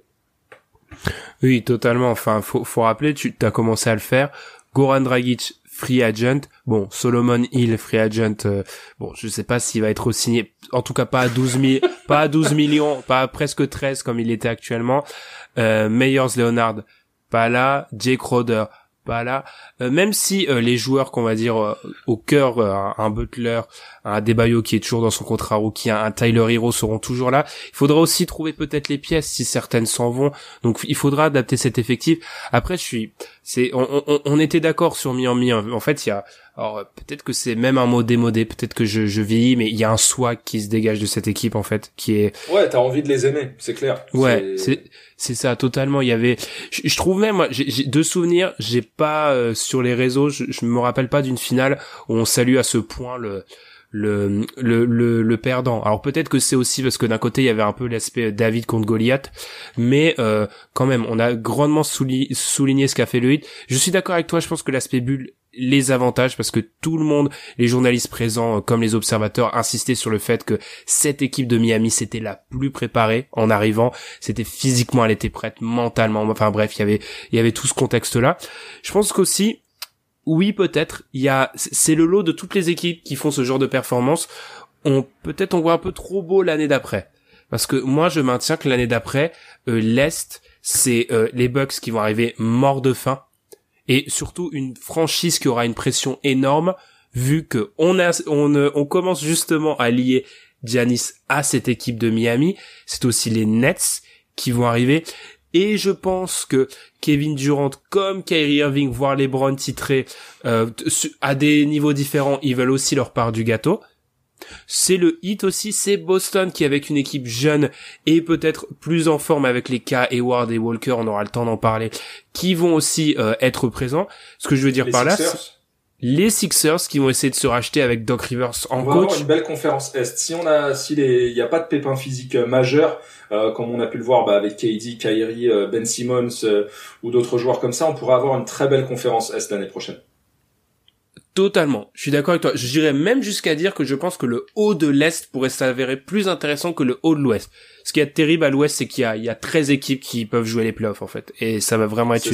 Oui, totalement. Enfin, faut, faut rappeler, tu as commencé à le faire. Goran Dragic, free agent. Bon, Solomon Hill, free agent. Euh, bon, je sais pas s'il va être signé. En tout cas, pas à 12 pas à 12 millions, pas à presque 13 comme il était actuellement. Euh, Meyers Leonard, pas là. Jake Crowder, pas là. Euh, même si euh, les joueurs qu'on va dire euh, au cœur, un Butler, un Debayo qui est toujours dans son contrat rookie, un, un Tyler Hero seront toujours là. Il faudra aussi trouver peut-être les pièces si certaines s'en vont. Donc il faudra adapter cet effectif. Après, je suis, c'est, on, on, on était d'accord sur Miami. En fait, il y a alors peut-être que c'est même un mot démodé, peut-être que je, je vieillis, mais il y a un swag qui se dégage de cette équipe en fait, qui est. Ouais, t'as envie de les aimer, c'est clair. Ouais, c'est c'est ça totalement. Il y avait, je, trouve même, moi, j'ai deux souvenirs. J'ai pas euh, sur les réseaux, je, je me rappelle pas d'une finale où on salue à ce point le le, le, le, le perdant. Alors peut-être que c'est aussi parce que d'un côté il y avait un peu l'aspect David contre Goliath, mais euh, quand même on a grandement souligné ce qu'a fait le hit. Je suis d'accord avec toi, je pense que l'aspect bulle les avantages parce que tout le monde, les journalistes présents euh, comme les observateurs insistaient sur le fait que cette équipe de Miami c'était la plus préparée en arrivant, c'était physiquement elle était prête mentalement, enfin bref, il y avait il y avait tout ce contexte là. Je pense qu'aussi oui, peut-être. Il y a, c'est le lot de toutes les équipes qui font ce genre de performance. On, peut-être on voit un peu trop beau l'année d'après. Parce que moi, je maintiens que l'année d'après, euh, l'Est, c'est euh, les Bucks qui vont arriver morts de faim. Et surtout une franchise qui aura une pression énorme, vu que on a, on, euh, on commence justement à lier Giannis à cette équipe de Miami. C'est aussi les Nets qui vont arriver. Et je pense que Kevin Durant, comme Kyrie Irving, voire LeBron titrés euh, à des niveaux différents, ils veulent aussi leur part du gâteau. C'est le hit aussi, c'est Boston qui avec une équipe jeune et peut-être plus en forme avec les cas Hayward et Walker, on aura le temps d'en parler, qui vont aussi euh, être présents. Ce que je veux dire par là, les Sixers qui vont essayer de se racheter avec Doc Rivers en coach. On va avoir une belle conférence Est. Si on a, si il n'y a pas de pépins physiques euh, majeurs, euh, comme on a pu le voir bah, avec KD, Kyrie, euh, Ben Simmons ou d'autres joueurs comme ça, on pourrait avoir une très belle conférence Est l'année prochaine. Totalement. Je suis d'accord avec toi. Je dirais même jusqu'à dire que je pense que le haut de l'Est pourrait s'avérer plus intéressant que le haut de l'Ouest. Ce qui est terrible à l'Ouest, c'est qu'il y a, il y a 13 équipes qui peuvent jouer les playoffs, en fait. Et ça va vraiment être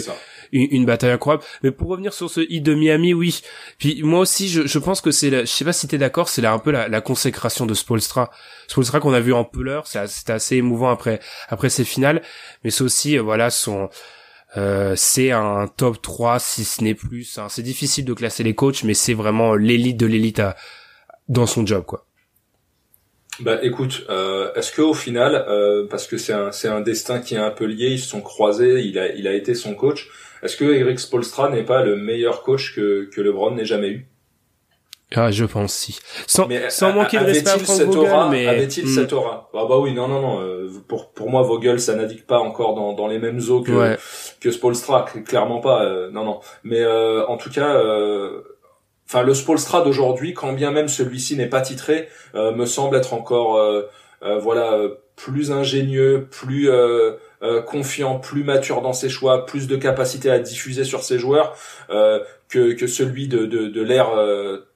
une, bataille incroyable. Mais pour revenir sur ce hit de Miami, oui. Puis moi aussi, je, je pense que c'est, je sais pas si t'es d'accord, c'est là un peu la, la consécration de Spolstra. Spolstra qu'on a vu en pleurs, c'était assez émouvant après, après ses finales. Mais c'est aussi, euh, voilà, son, Euh, c'est un top 3 si ce n'est plus. Hein. C'est difficile de classer les coachs, mais c'est vraiment l'élite de l'élite dans son job, quoi. Bah écoute, euh, est-ce que au final, euh, parce que c'est un c'est un destin qui est un peu lié, ils se sont croisés, il a il a été son coach. Est-ce que Eric Spolstra n'est pas le meilleur coach que que LeBron n'ait jamais eu? Ah, je pense si. Sans, sans manquer de respect à Frank Vogel, mais avait-il hmm. cette aura? Ah bah oui, non, non, non. Euh, pour pour moi, Vogel, ça navigue pas encore dans dans les mêmes eaux que que Spolstra, clairement pas. Euh, non, non. Mais euh, en tout cas, enfin le Spolstra d'aujourd'hui, quand bien même celui-ci n'est pas titré, me semble être encore voilà plus ingénieux, plus confiant, plus mature dans ses choix, plus de capacité à diffuser sur ses joueurs que que celui de de, de l'ère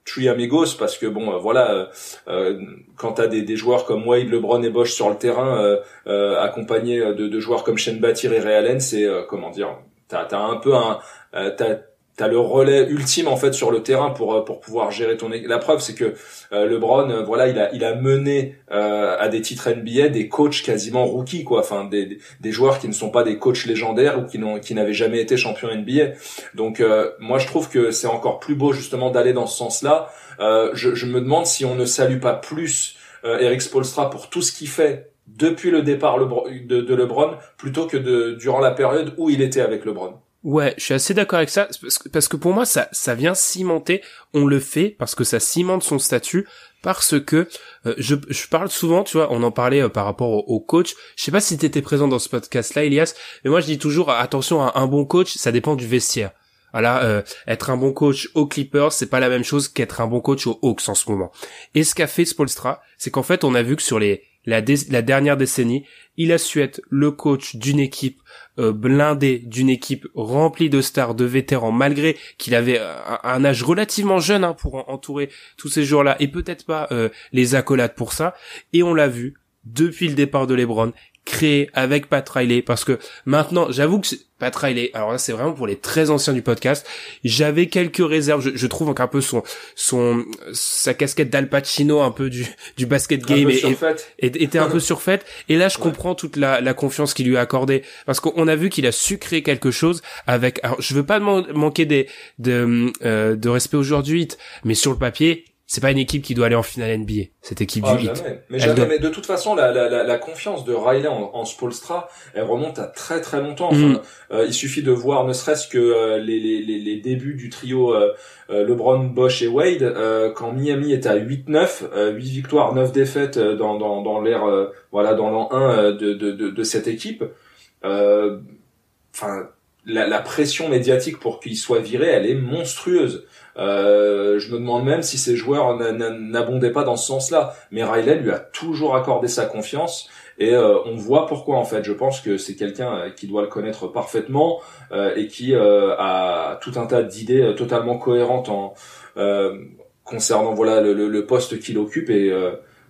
Tree Amigos parce que bon euh, voilà euh, euh, quand t'as des, des joueurs comme Wade, LeBron et Bosch sur le terrain euh, accompagnés de, de, joueurs comme Shane Battier et Ray Allen c'est comment dire t'as as un peu un t'as t'as le relais ultime en fait sur le terrain pour euh, pour pouvoir gérer ton. La preuve c'est que euh, LeBron euh, voilà il a il a mené euh, à des titres NBA des coachs quasiment rookies quoi, enfin des des joueurs qui ne sont pas des coachs légendaires ou qui n'ont qui n'avaient jamais été champions NBA. Donc moi je trouve que c'est encore plus beau justement d'aller dans ce sens-là. je, je me demande si on ne salue pas plus Eric Spolstra pour tout ce qu'il fait depuis le départ de, de LeBron plutôt que de durant la période où il était avec LeBron. Ouais, je suis assez d'accord avec ça parce que pour moi ça ça vient cimenter. On le fait parce que ça cimente son statut parce que euh, je, je parle souvent, tu vois, on en parlait euh, par rapport au, coach. Je sais pas si tu étais présent dans ce podcast là, Elias, mais moi je dis toujours attention à un bon coach, ça dépend du vestiaire. Voilà, euh, être un bon coach aux Clippers, c'est pas la même chose qu'être un bon coach aux Hawks en ce moment. Et ce qu'a fait Spolstra, c'est qu'en fait, on a vu que sur les la, dernière décennie, il a su être le coach d'une équipe euh, blindé d'une équipe remplie de stars, de vétérans, malgré qu'il avait un, âge relativement jeune hein, pour entourer tous ces joueurs-là, et peut-être pas euh, les accolades pour ça. Et on l'a vu depuis le départ de LeBron, créé avec Pat Riley parce que maintenant j'avoue que Pat Riley alors là c'est vraiment pour les très anciens du podcast j'avais quelques réserves je, je trouve un peu son son sa casquette d'Al Pacino un peu du du basket game et, était un peu surfaite. Et là je comprends toute la, la confiance qu'il lui a accordée parce qu'on a vu qu'il a su créer quelque chose avec alors je veux pas manquer des de euh, de respect aujourd'hui mais sur le papier c'est pas une équipe qui doit aller en finale NBA, cette équipe ah, du jamais. Mais, jamais. mais de toute façon, la, la, la, confiance de Riley en, en, Spolstra, elle remonte à très très longtemps. Mm. Euh, il suffit de voir ne serait-ce que euh, les, les, les, débuts du trio euh, LeBron, Bosch et Wade, quand Miami était à 8-9, 8 victoires, 9 défaites dans, dans, dans l'ère, voilà, dans l'an 1 de, de, de, de, cette équipe. Enfin, la, la, pression médiatique pour qu'il soit viré, elle est monstrueuse. Euh, je me demande même si ces joueurs n'abondaient pas dans ce sens-là. Mais Riley lui a toujours accordé sa confiance et euh, on voit pourquoi en fait. Je pense que c'est quelqu'un euh, qui doit le connaître parfaitement et qui a tout un tas d'idées totalement cohérentes en concernant voilà le, le, poste qu'il occupe et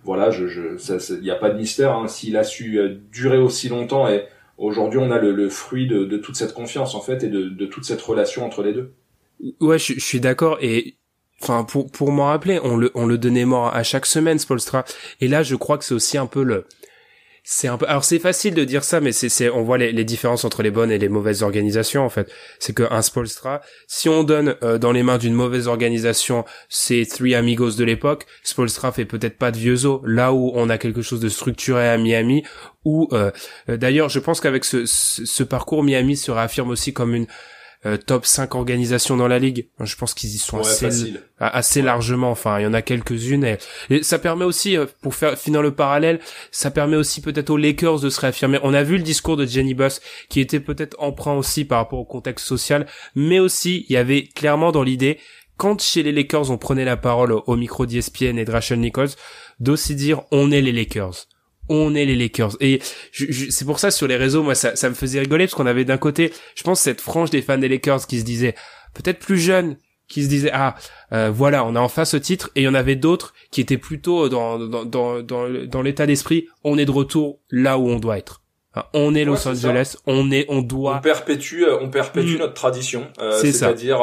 voilà, je, je, il n'y a pas de mystère. Hein, S'il a su durer aussi longtemps et aujourd'hui on a le, le fruit de, de, toute cette confiance en fait et de, de toute cette relation entre les deux. Ouais, je, suis d'accord et enfin pour pour m'en rappeler, on le on le donnait mort à chaque semaine Spolstra. Et là je crois que c'est aussi un peu le c'est un peu alors c'est facile de dire ça mais c'est c'est on voit les, les, différences entre les bonnes et les mauvaises organisations en fait. C'est que un Spolstra si on donne euh, dans les mains d'une mauvaise organisation ces three amigos de l'époque Spolstra fait peut-être pas de vieux os là où on a quelque chose de structuré à Miami ou euh, euh, d'ailleurs je pense qu'avec ce, ce parcours Miami se réaffirme aussi comme une euh, top 5 organisations dans la ligue. Je pense qu'ils y sont assez, assez largement. Enfin, il y en a quelques-unes. Et, ça permet aussi, euh, pour faire finir le parallèle, ça permet aussi peut-être aux Lakers de se réaffirmer. On a vu le discours de Jenny Buss qui était peut-être emprunt aussi par rapport au contexte social, mais aussi il y avait clairement dans l'idée quand chez les Lakers on prenait la parole au, micro d'ESPN et de Rachel Nichols, d'aussi dire on est les Lakers on est les Lakers. Et c'est pour ça sur les réseaux, moi, ça, ça me faisait rigoler parce qu'on avait d'un côté, je pense, cette frange des fans des Lakers qui se disaient, peut-être plus jeunes, qui se disaient, ah, euh, voilà, on a enfin ce titre. Et il y en avait d'autres qui étaient plutôt dans, dans, dans, dans, dans l'état d'esprit, on est de retour là où on doit être. on est Los Angeles, on est, on doit. On perpétue, euh, on perpétue mm. notre tradition, euh, c'est-à-dire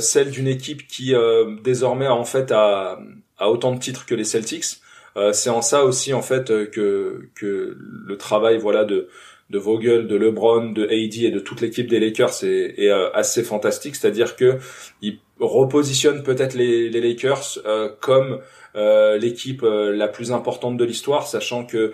celle d'une équipe qui désormais en fait a, a autant de titres que les Celtics. Euh, c'est en ça aussi en fait euh, que que le travail voilà de de Vogel, de LeBron, de AD et de toute l'équipe des Lakers est, est assez fantastique. C'est-à-dire que il repositionne peut-être les, Lakers comme l'équipe la plus importante de l'histoire, sachant que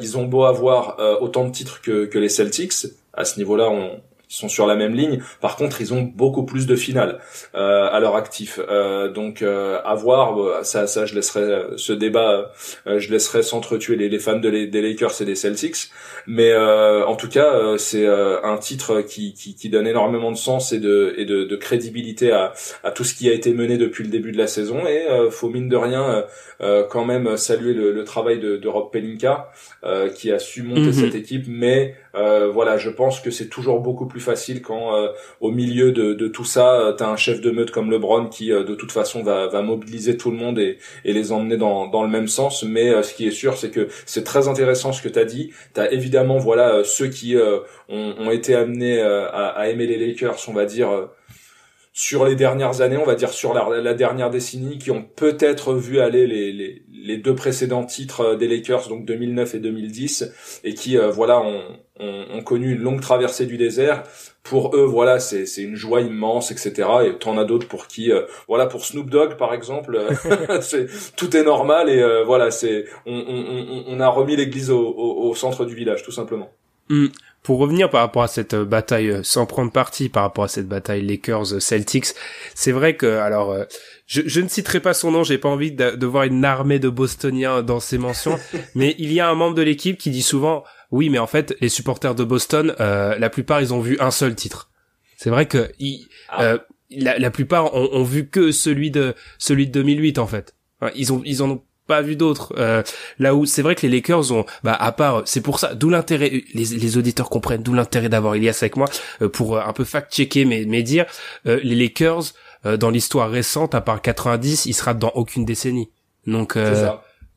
ils ont beau avoir autant de titres que, que les Celtics. À ce niveau-là, on, sont sur la même ligne. Par contre, ils ont beaucoup plus de finales euh, à leur actif. Euh, donc, euh, à voir. Euh, ça, ça, je laisserai euh, ce débat. je laisserai s'entretuer les, les fans de les, des Lakers et des Celtics. Mais en tout cas, c'est un titre qui, qui, qui, donne énormément de sens et de, et de, de, crédibilité à, à tout ce qui a été mené depuis le début de la saison. Et faut mine de rien quand même saluer le, le travail de, de Rob Pelinka qui a su monter mhm. cette équipe. Mais voilà, je pense que c'est toujours beaucoup plus facile quand euh, au milieu de, tout ça, euh, t'as un chef de meute comme LeBron qui euh, de toute façon va, mobiliser tout le monde et, les emmener dans, le même sens. Mais ce qui est sûr, c'est que c'est très intéressant ce que t'as dit. T'as évidemment voilà ceux qui ont, ont, été amenés à, à, aimer les Lakers, on va dire sur les dernières années, on va dire sur la, la dernière décennie, qui ont peut-être vu aller les, les, les, deux précédents titres des Lakers, donc 2009 et 2010, et qui voilà ont, ont, connu une longue traversée du désert. Pour eux, voilà, c'est c'est une joie immense, etc. Et t'en as d'autres pour qui, euh, voilà, pour Snoop Dogg par exemple, euh, c'est tout est normal et euh, voilà, c'est on, on, on, a remis l'église au, au, centre du village, tout simplement. Hmm. Pour revenir par rapport à cette bataille, sans prendre parti par rapport à cette bataille Lakers-Celtics, c'est vrai que alors je, je, ne citerai pas son nom, j'ai pas envie de, de, voir une armée de Bostoniens dans ses mentions, mais il y a un membre de l'équipe qui dit souvent oui, mais en fait, les supporters de Boston, euh, la plupart, ils ont vu un seul titre. C'est vrai que ah. euh, la, la, plupart ont, ont, vu que celui de celui de 2008 en fait. Ils ont ils en ont pas vu d'autres. Euh, là où c'est vrai que les Lakers ont, bah à part, c'est pour ça, d'où l'intérêt, les, les auditeurs comprennent d'où l'intérêt d'avoir Elias avec moi euh, pour un peu fact-checker mais mais dire les Lakers dans l'histoire récente, à part 90, ils sera dans aucune décennie. Donc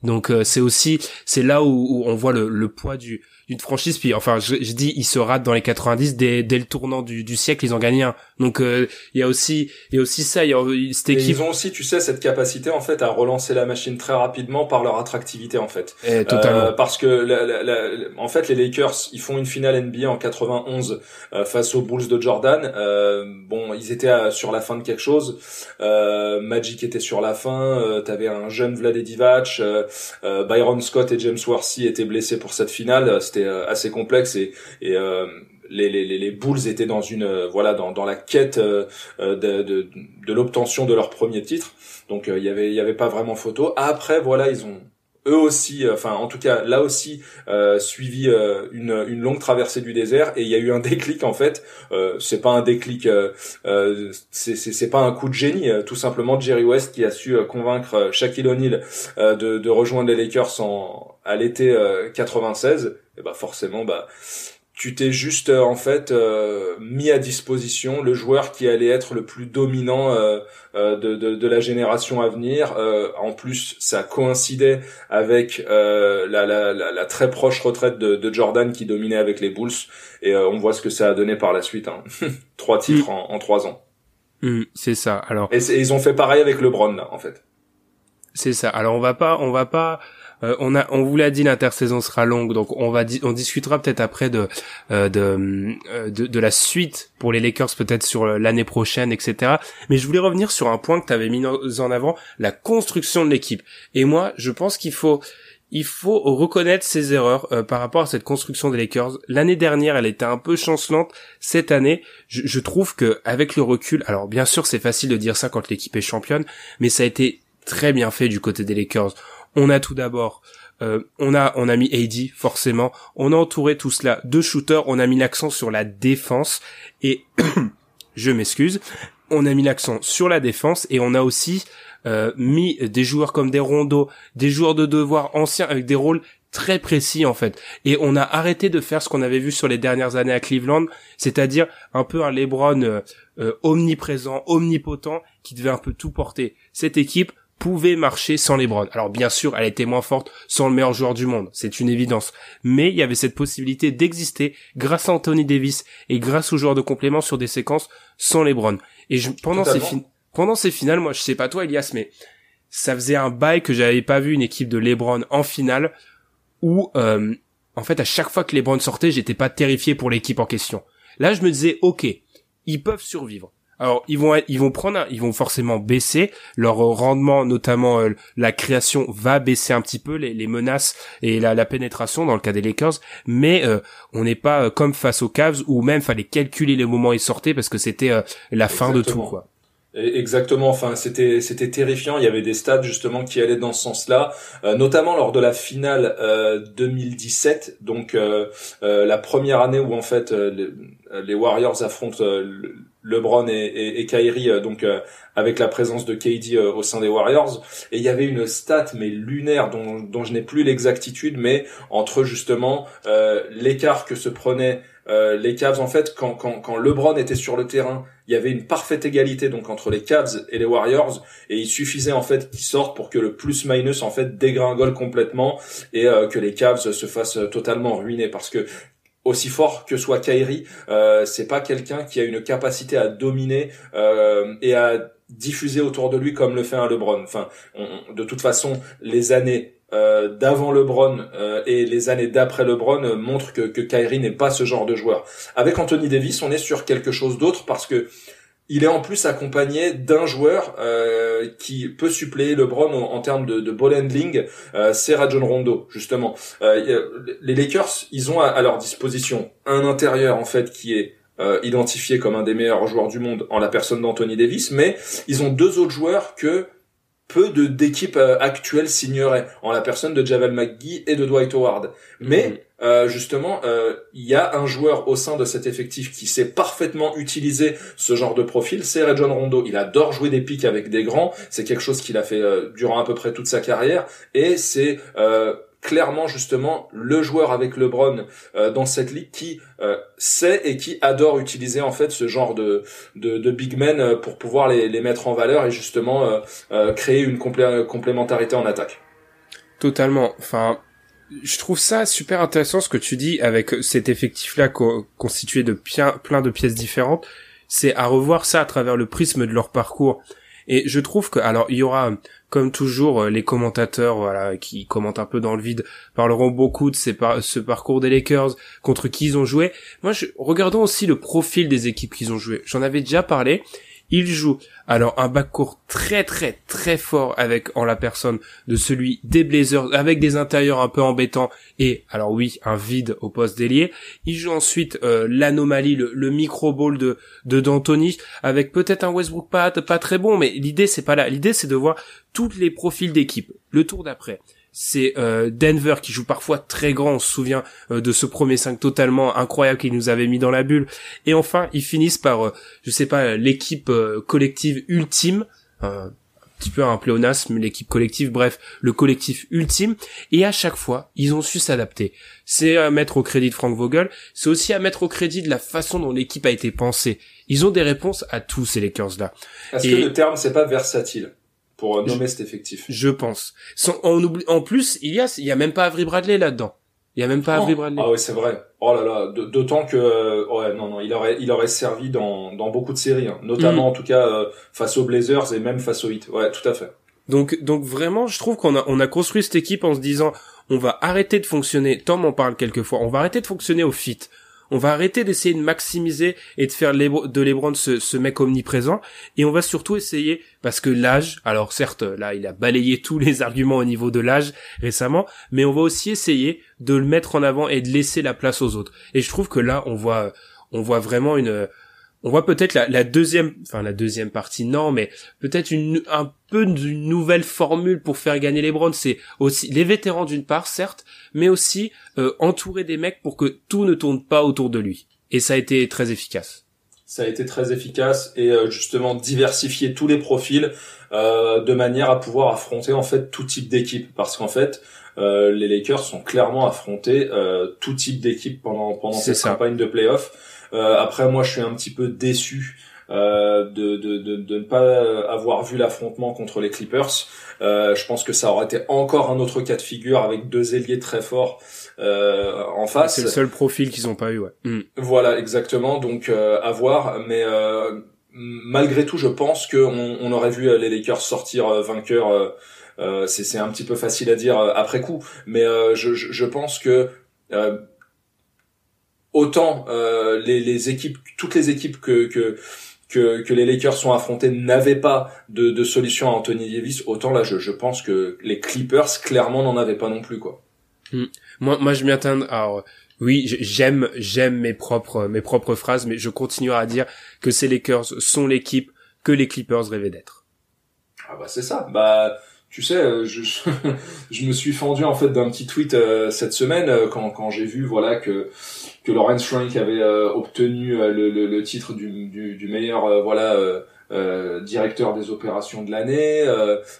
donc c'est aussi c'est là où, où, on voit le, le poids du d'une franchise puis enfin je, je, dis ils se ratent dans les 90 dès, dès le tournant du, du siècle ils ont gagné un. Donc euh, il y a aussi il y a aussi ça il y a cette équipe ils ont aussi tu sais cette capacité en fait à relancer la machine très rapidement par leur attractivité en fait. Eh, totalement. Euh, parce que la, la, la, en fait les Lakers ils font une finale NBA en 91 euh, face aux Bulls de Jordan. Euh, bon ils étaient sur la fin de quelque chose. Magic était sur la fin t'avais un jeune Vlade Divac Byron Scott et James Worthy étaient blessés pour cette finale. C'était euh, assez complexe et, et euh, les, les, les Bulls étaient dans une euh, voilà dans, dans la quête de, de, de l'obtention de leur premier titre. Donc il y avait il y avait pas vraiment photo. Après voilà ils ont eux aussi, enfin en tout cas là aussi euh, suivi euh, une, une longue traversée du désert et il y a eu un déclic en fait. Euh, c'est pas un déclic, euh, c'est c'est pas un coup de génie, tout simplement Jerry West qui a su convaincre Shaquille O'Neal de, de rejoindre les Lakers en à l'été 96 et bah forcément bah tu t'es juste euh, en fait euh, mis à disposition le joueur qui allait être le plus dominant euh, de, de, de, la génération à venir. en plus, ça coïncidait avec la, la, la, la, très proche retraite de, de, Jordan qui dominait avec les Bulls et on voit ce que ça a donné par la suite. Hein. trois titres en, en, trois ans. Mm, c'est ça. Alors. Et, ils ont fait pareil avec LeBron là, en fait. C'est ça. Alors on va pas, on va pas euh, on a, on vous l'a dit, l'intersaison sera longue, donc on va, on discutera peut-être après de, euh, euh, de, de, la suite pour les Lakers peut-être sur l'année prochaine, etc. Mais je voulais revenir sur un point que tu avais mis en avant, la construction de l'équipe. Et moi, je pense qu'il faut, il faut reconnaître ses erreurs par rapport à cette construction des Lakers. L'année dernière, elle était un peu chancelante. Cette année, je, je trouve que avec le recul, alors bien sûr, c'est facile de dire ça quand l'équipe est championne, mais ça a été très bien fait du côté des Lakers on a tout d'abord euh, on a on a mis AD forcément, on a entouré tout cela de shooters, on a mis l'accent sur la défense et je m'excuse, on a mis l'accent sur la défense et on a aussi euh, mis des joueurs comme des rondos, des joueurs de devoir anciens avec des rôles très précis en fait. Et on a arrêté de faire ce qu'on avait vu sur les dernières années à Cleveland, c'est-à-dire un peu un LeBron euh, omniprésent, omnipotent, qui devait un peu tout porter. Cette équipe, pouvait marcher sans LeBron. Alors bien sûr, elle était moins forte sans le meilleur joueur du monde, c'est une évidence. Mais il y avait cette possibilité d'exister grâce à Anthony Davis et grâce aux joueurs de complément sur des séquences sans LeBron. Et pendant ces pendant ces finales, moi je sais pas toi Elias, mais ça faisait un bail que j'avais pas vu une équipe de LeBron en finale où euh, en fait, à chaque fois que LeBron sortait, j'étais pas terrifié pour l'équipe en question. Là, je me disais, ok, ils peuvent survivre. Alors ils vont ils vont prendre ils vont forcément baisser leur rendement notamment euh, la création va baisser un petit peu les, menaces et la, la, pénétration dans le cas des Lakers mais euh, on n'est pas euh, comme face aux Cavs où même fallait calculer les moments où ils sortaient parce que c'était la fin de tout quoi. Exactement. Enfin, c'était c'était terrifiant. Il y avait des stats justement qui allaient dans ce sens-là, notamment lors de la finale 2017, donc la première année où en fait les, Warriors affrontent LeBron et, et, et Kyrie, euh, donc euh, avec la présence de KD euh, au sein des Warriors. Et il y avait une stat mais lunaire dont, dont je n'ai plus l'exactitude, mais entre justement l'écart que se prenaient les Cavs en fait quand, quand, quand LeBron était sur le terrain, il y avait une parfaite égalité donc entre les Cavs et les Warriors et il suffisait en fait qu'ils sortent pour que le plus minus en fait dégringole complètement et que les Cavs se fassent totalement ruiner parce que aussi fort que soit Kyrie, euh, c'est pas quelqu'un qui a une capacité à dominer euh, et à diffuser autour de lui comme le fait un LeBron. Enfin, de toute façon, les années euh, d'avant LeBron euh, et les années d'après LeBron montrent que, que n'est pas ce genre de joueur. Avec Anthony Davis, on est sur quelque chose d'autre parce que il est en plus accompagné d'un joueur euh, qui peut suppléer LeBron en, en termes de, ball handling, euh, c'est Rajon Rondo justement. Euh, les Lakers, ils ont à, leur disposition un intérieur en fait qui est euh, identifié comme un des meilleurs joueurs du monde en la personne d'Anthony Davis, mais ils ont deux autres joueurs que peu de d'équipes euh, actuelles signeraient en la personne de Javel McGee et de Dwight Howard. Mais mhm. euh, justement, euh, il y a un joueur au sein de cet effectif qui sait parfaitement utiliser ce genre de profil, c'est Rajon Rondo. Il adore jouer des pics avec des grands, c'est quelque chose qu'il a fait durant à peu près toute sa carrière, et c'est clairement justement le joueur avec LeBron euh, dans cette ligue qui euh, sait et qui adore utiliser en fait ce genre de de, de big men euh, pour pouvoir les, les mettre en valeur et justement créer une complémentarité en attaque. Totalement. Enfin, je trouve ça super intéressant ce que tu dis avec cet effectif-là constitué de plein de pièces différentes. C'est à revoir ça à travers le prisme de leur parcours. Et je trouve que, alors, il y aura, comme toujours, euh, les commentateurs, voilà, qui commentent un peu dans le vide, parleront beaucoup de ce parcours des Lakers, contre qui ils ont joué. Moi, je, regardons aussi le profil des équipes qu'ils ont joué. J'en avais déjà parlé. Il joue alors un backcourt très très très fort avec en la personne de celui des Blazers avec des intérieurs un peu embêtants et alors oui un vide au poste d'ailier. Il joue ensuite euh, l'anomalie, le, micro ball de de D'Antoni avec peut-être un Westbrook pas pas très bon mais l'idée c'est pas là. L'idée c'est de voir tous les profils d'équipe. Le tour d'après c'est euh, Denver qui joue parfois très grand, on se souvient euh, de ce premier 5 totalement incroyable qu'il nous avait mis dans la bulle. Et enfin, ils finissent par, euh, je sais pas, l'équipe collective ultime, un petit peu un pléonasme, l'équipe collective, bref, le collectif ultime. Et à chaque fois, ils ont su s'adapter. C'est à mettre au crédit de Frank Vogel, c'est aussi à mettre au crédit de la façon dont l'équipe a été pensée. Ils ont des réponses à tous ces Lakers-là. Est-ce que le terme, c'est pas versatile? Pour nommer cet effectif. Je pense. en, en plus, il y a, il y a même pas Avery Bradley là-dedans. Il y a même pas Avery oh. Bradley. Ah oui, c'est vrai. Oh là là, d'autant que ouais non non, il aurait il aurait servi dans dans beaucoup de séries, hein. notamment mm. en tout cas euh, face aux Blazers et même face aux Heat. Ouais, tout à fait. Donc donc vraiment, je trouve qu'on a on a construit cette équipe en se disant on va arrêter de fonctionner. Tom en parle quelquefois. On va arrêter de fonctionner au fit. On va arrêter d'essayer de maximiser et de faire de LeBron ce, ce, mec omniprésent et on va surtout essayer parce que l'âge, alors certes là il a balayé tous les arguments au niveau de l'âge récemment, mais on va aussi essayer de le mettre en avant et de laisser la place aux autres. Et je trouve que là on voit on voit vraiment une on voit peut-être la, deuxième, enfin la deuxième partie non, mais peut-être une un peu d'une nouvelle formule pour faire gagner les Browns. C'est aussi les vétérans d'une part, certes, mais aussi euh, entourer des mecs pour que tout ne tourne pas autour de lui. Et ça a été très efficace. Ça a été très efficace et euh, justement diversifier tous les profils euh, de manière à pouvoir affronter en fait tout type d'équipe, parce qu'en fait les Lakers sont clairement affrontés tout type d'équipe pendant pendant cette campagne de playoffs euh, après, moi, je suis un petit peu déçu euh, de, de, de, de, ne pas avoir vu l'affrontement contre les Clippers. Euh, je pense que ça aurait été encore un autre cas de figure avec deux ailiers très forts euh, en face. C'est le seul profil qu'ils n'ont pas eu, ouais. Mm. Voilà, exactement. Donc euh, à voir, mais euh, malgré tout, je pense qu'on on aurait vu les Lakers sortir vainqueurs. c'est un petit peu facile à dire après coup, mais je, je, je pense que autant les, les, équipes, toutes les équipes que, que que, que les Lakers sont affrontés n'avaient pas de, de solution à Anthony Davis, autant là je, je pense que les Clippers clairement n'en avaient pas non plus quoi. Hmm. Moi, moi je m'y attends. Alors oui, j'aime j'aime mes propres mes propres phrases, mais je continuerai à dire que ces Lakers sont l'équipe que les Clippers rêvaient d'être. Ah bah c'est ça. Bah tu sais, euh, je, je me suis fendu en fait d'un petit tweet euh, cette semaine euh, quand, quand j'ai vu voilà que que Lawrence Frank avait obtenu le, le, le, titre du, du, du meilleur voilà directeur des opérations de l'année.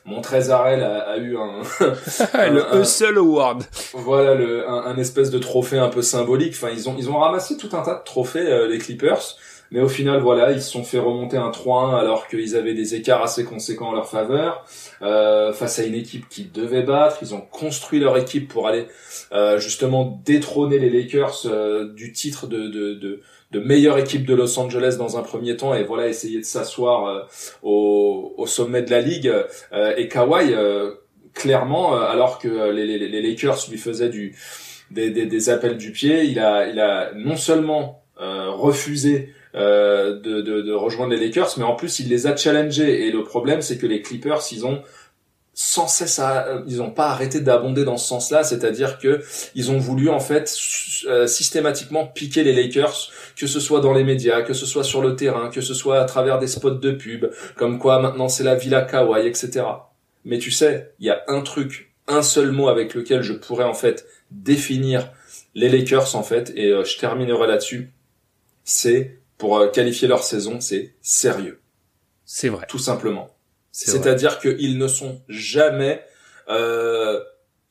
Montrezarel a, a eu un, le Hustle Award. Voilà le un, un, espèce de trophée un peu symbolique. Enfin ils ont ils ont ramassé tout un tas de trophées les Clippers. Mais au final, voilà, ils se sont fait remonter un 3-1 alors qu'ils avaient des écarts assez conséquents en leur faveur. Euh, face à une équipe qui devait battre, ils ont construit leur équipe pour aller euh, justement détrôner les Lakers euh, du titre de, de, de, de, meilleure équipe de Los Angeles dans un premier temps et voilà, essayer de s'asseoir euh, au, au, sommet de la ligue. Euh, et Kawhi, clairement, alors que les, les, les, Lakers lui faisaient du, des, des, des, appels du pied, il a, il a non seulement refusé euh, de, de, de, rejoindre les Lakers, mais en plus il les a challengés. Et le problème, c'est que les Clippers, ils ont sans cesse, ils n'ont pas arrêté d'abonder dans ce sens-là, c'est-à-dire que ils ont voulu en fait euh, systématiquement piquer les Lakers, que ce soit dans les médias, que ce soit sur le terrain, que ce soit à travers des spots de pub, comme quoi maintenant c'est la Villa Kawhi, etc. Mais tu sais, il y a un truc, un seul mot avec lequel je pourrais en fait définir les Lakers en fait, et euh, je terminerai là-dessus, c'est pour euh, qualifier leur saison, c'est sérieux. C'est vrai. Tout simplement. C'est-à-dire qu'ils ne sont jamais euh,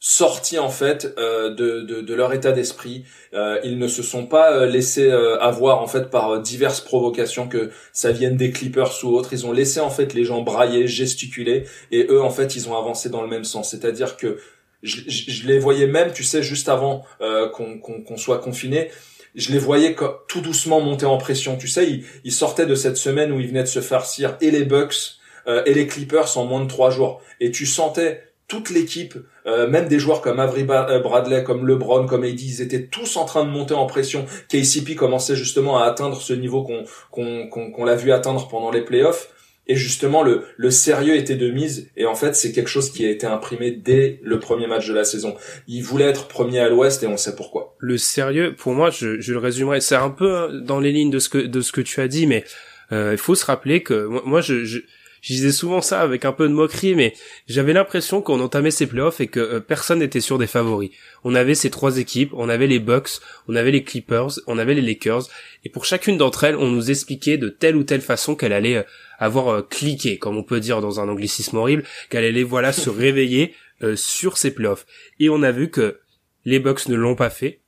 sortis en fait euh, de, de, de, leur état d'esprit. Euh, ils ne se sont pas euh, laissés euh, avoir en fait par diverses provocations que ça vienne des Clippers ou autres. Ils ont laissé en fait les gens brailler, gesticuler et eux en fait ils ont avancé dans le même sens. C'est-à-dire que je, je, les voyais même, tu sais, juste avant qu'on qu'on soit confiné je les voyais tout doucement monter en pression. Tu sais, ils, sortaient de cette semaine où ils venaient de se farcir et les Bucks euh, et les Clippers en moins de trois jours. Et tu sentais toute l'équipe, euh, même des joueurs comme Avery euh, Bradley, comme LeBron, comme AD, ils étaient tous en train de monter en pression. KCP commençait justement à atteindre ce niveau qu'on l'a vu atteindre pendant les playoffs. Et justement, le, le sérieux était de mise. Et en fait, c'est quelque chose qui a été imprimé dès le premier match de la saison. Il voulait être premier à l'Ouest et on sait pourquoi. Le sérieux, pour moi, je, je le résumerai. C'est un peu hein, dans les lignes de ce que de ce que tu as dit, mais euh, il faut se rappeler que moi, je, je je disais souvent ça avec un peu de moquerie, mais j'avais l'impression qu'on entamait ces playoffs et que euh, personne n'était sûr des favoris. On avait ces trois équipes, on avait les Bucks, on avait les Clippers, on avait les Lakers, et pour chacune d'entre elles, on nous expliquait de telle ou telle façon qu'elle allait euh, avoir euh, cliqué, comme on peut dire dans un anglicisme horrible, qu'elle allait voilà se réveiller sur ces playoffs. Et on a vu que les Bucks ne l'ont pas fait,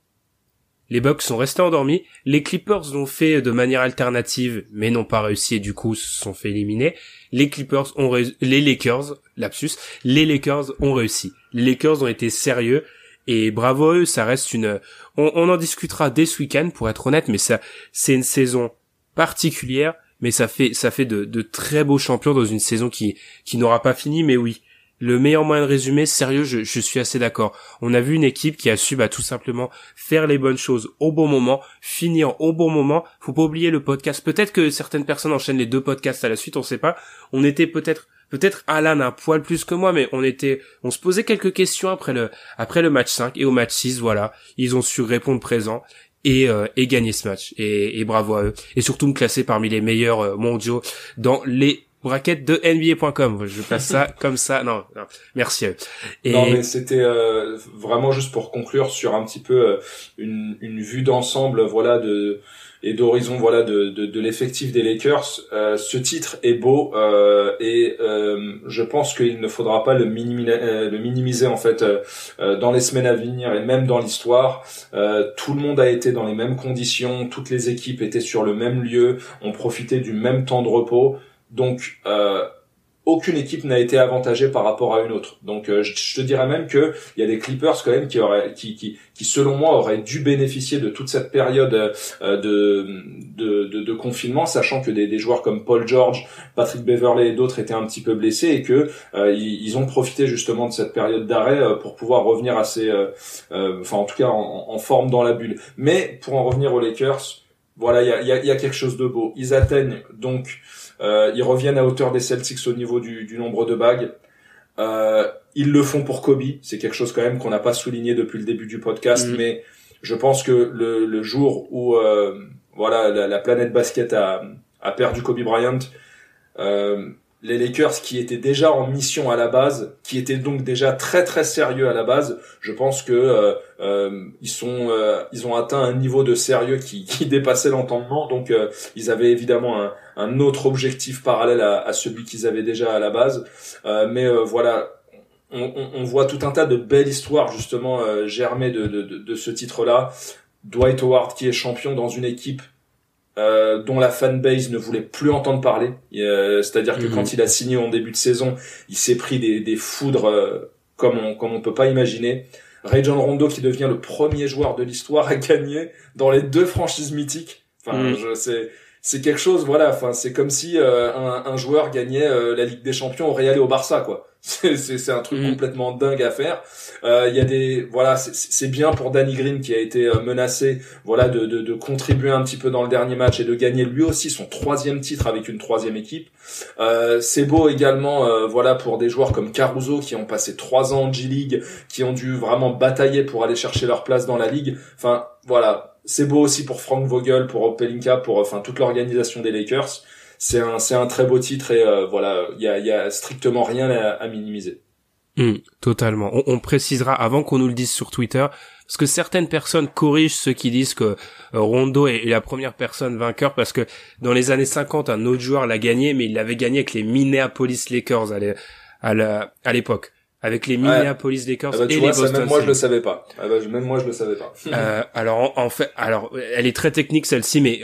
les Bucks sont restés endormis. Les Clippers l'ont fait de manière alternative, mais n'ont pas réussi et du coup se sont fait éliminer. Les Clippers ont les Lakers, lapsus, les Lakers ont réussi. Les Lakers ont été sérieux et bravo à eux. Ça reste une, on, en discutera dès ce week-end pour être honnête, mais ça, c'est une saison particulière, mais ça fait, ça fait de, de très beaux champions dans une saison qui, qui n'aura pas fini, mais oui, le meilleur moyen de résumer, sérieux, je, suis assez d'accord. On a vu une équipe qui a su bah, tout simplement faire les bonnes choses au bon moment, finir au bon moment. Faut pas oublier le podcast. Peut-être que certaines personnes enchaînent les deux podcasts à la suite, on sait pas. On était peut-être peut-être Alan un poil plus que moi, mais on était, on se posait quelques questions après le, après le match 5 et au match 6, voilà. Ils ont su répondre présent et, euh, et gagner ce match. Et, et, bravo à eux. Et surtout me classer parmi les meilleurs euh, mondiaux dans les braquette de NBA.com. Je passe ça comme ça. Non, merci. Et... Non, mais c'était euh, vraiment juste pour conclure sur un petit peu euh, une, une vue d'ensemble, voilà, de et d'horizon, voilà, de, de, de l'effectif des Lakers. Euh, ce titre est beau et je pense qu'il ne faudra pas le minimiser, le minimiser en fait dans les semaines à venir et même dans l'histoire. tout le monde a été dans les mêmes conditions, toutes les équipes étaient sur le même lieu, ont profité du même temps de repos. Donc, euh, aucune équipe n'a été avantagée par rapport à une autre. Donc euh, je, te dirais même que il y a des Clippers quand même qui auraient, qui, selon moi auraient dû bénéficier de toute cette période euh, de, confinement, sachant que des, joueurs comme Paul George, Patrick Beverley et d'autres étaient un petit peu blessés et que euh, ils, ont profité justement de cette période d'arrêt pour pouvoir revenir assez, enfin en tout cas en, en, forme dans la bulle. Mais pour en revenir aux Lakers, voilà, il y a, quelque chose de beau. Ils atteignent donc euh, ils reviennent à hauteur des Celtics au niveau du, du nombre de bagues. Euh, ils le font pour Kobe. C'est quelque chose quand même qu'on n'a pas souligné depuis le début du podcast, mm. mais je pense que le, le jour où euh, voilà la, la, planète basket a, a perdu Kobe Bryant, euh, les Lakers qui étaient déjà en mission à la base, qui étaient donc déjà très très sérieux à la base, je pense que euh, euh ils sont euh, ils ont atteint un niveau de sérieux qui, qui dépassait l'entendement. Donc euh, ils avaient évidemment un, un, autre objectif parallèle à, à celui qu'ils avaient déjà à la base. mais voilà, on, on, voit tout un tas de belles histoires justement germer de, de, de ce titre-là. Dwight Howard qui est champion dans une équipe euh, dont la fanbase ne voulait plus entendre parler. Euh, c'est-à-dire que mhm. quand il a signé en début de saison, il s'est pris des, des foudres euh, comme on comme on peut pas imaginer. Ray John Rondo qui devient le premier joueur de l'histoire à gagner dans les deux franchises mythiques. Enfin, mhm. je c'est c'est quelque chose voilà enfin c'est comme si un, un, joueur gagnait la Ligue des Champions au Real et au Barça quoi c'est un truc mm. complètement dingue à faire. Euh, il y a des voilà, c'est bien pour Danny Green qui a été euh, menacé, voilà, de, de, de, contribuer un petit peu dans le dernier match et de gagner lui aussi son troisième titre avec une troisième équipe. Euh, c'est beau également, euh, voilà, pour des joueurs comme Caruso qui ont passé trois ans en G League, qui ont dû vraiment batailler pour aller chercher leur place dans la ligue. Enfin, voilà, c'est beau aussi pour Frank Vogel, pour Pelinka, pour enfin toute l'organisation des Lakers c'est un, c'est un très beau titre et euh, voilà, il y a, y a strictement rien à, minimiser. Hmm, totalement. On, précisera avant qu'on nous le dise sur Twitter, parce que certaines personnes corrigent ceux qui disent que euh, Rondo est la première personne vainqueur parce que dans les années 50, un autre joueur l'a gagné, mais il l'avait gagné avec les Minneapolis Lakers à l'époque. Avec les Minneapolis Lakers ah bah, et les Boston Même moi je le savais pas. Ah bah, même moi je le savais pas. euh, alors en, fait, alors elle est très technique celle-ci, mais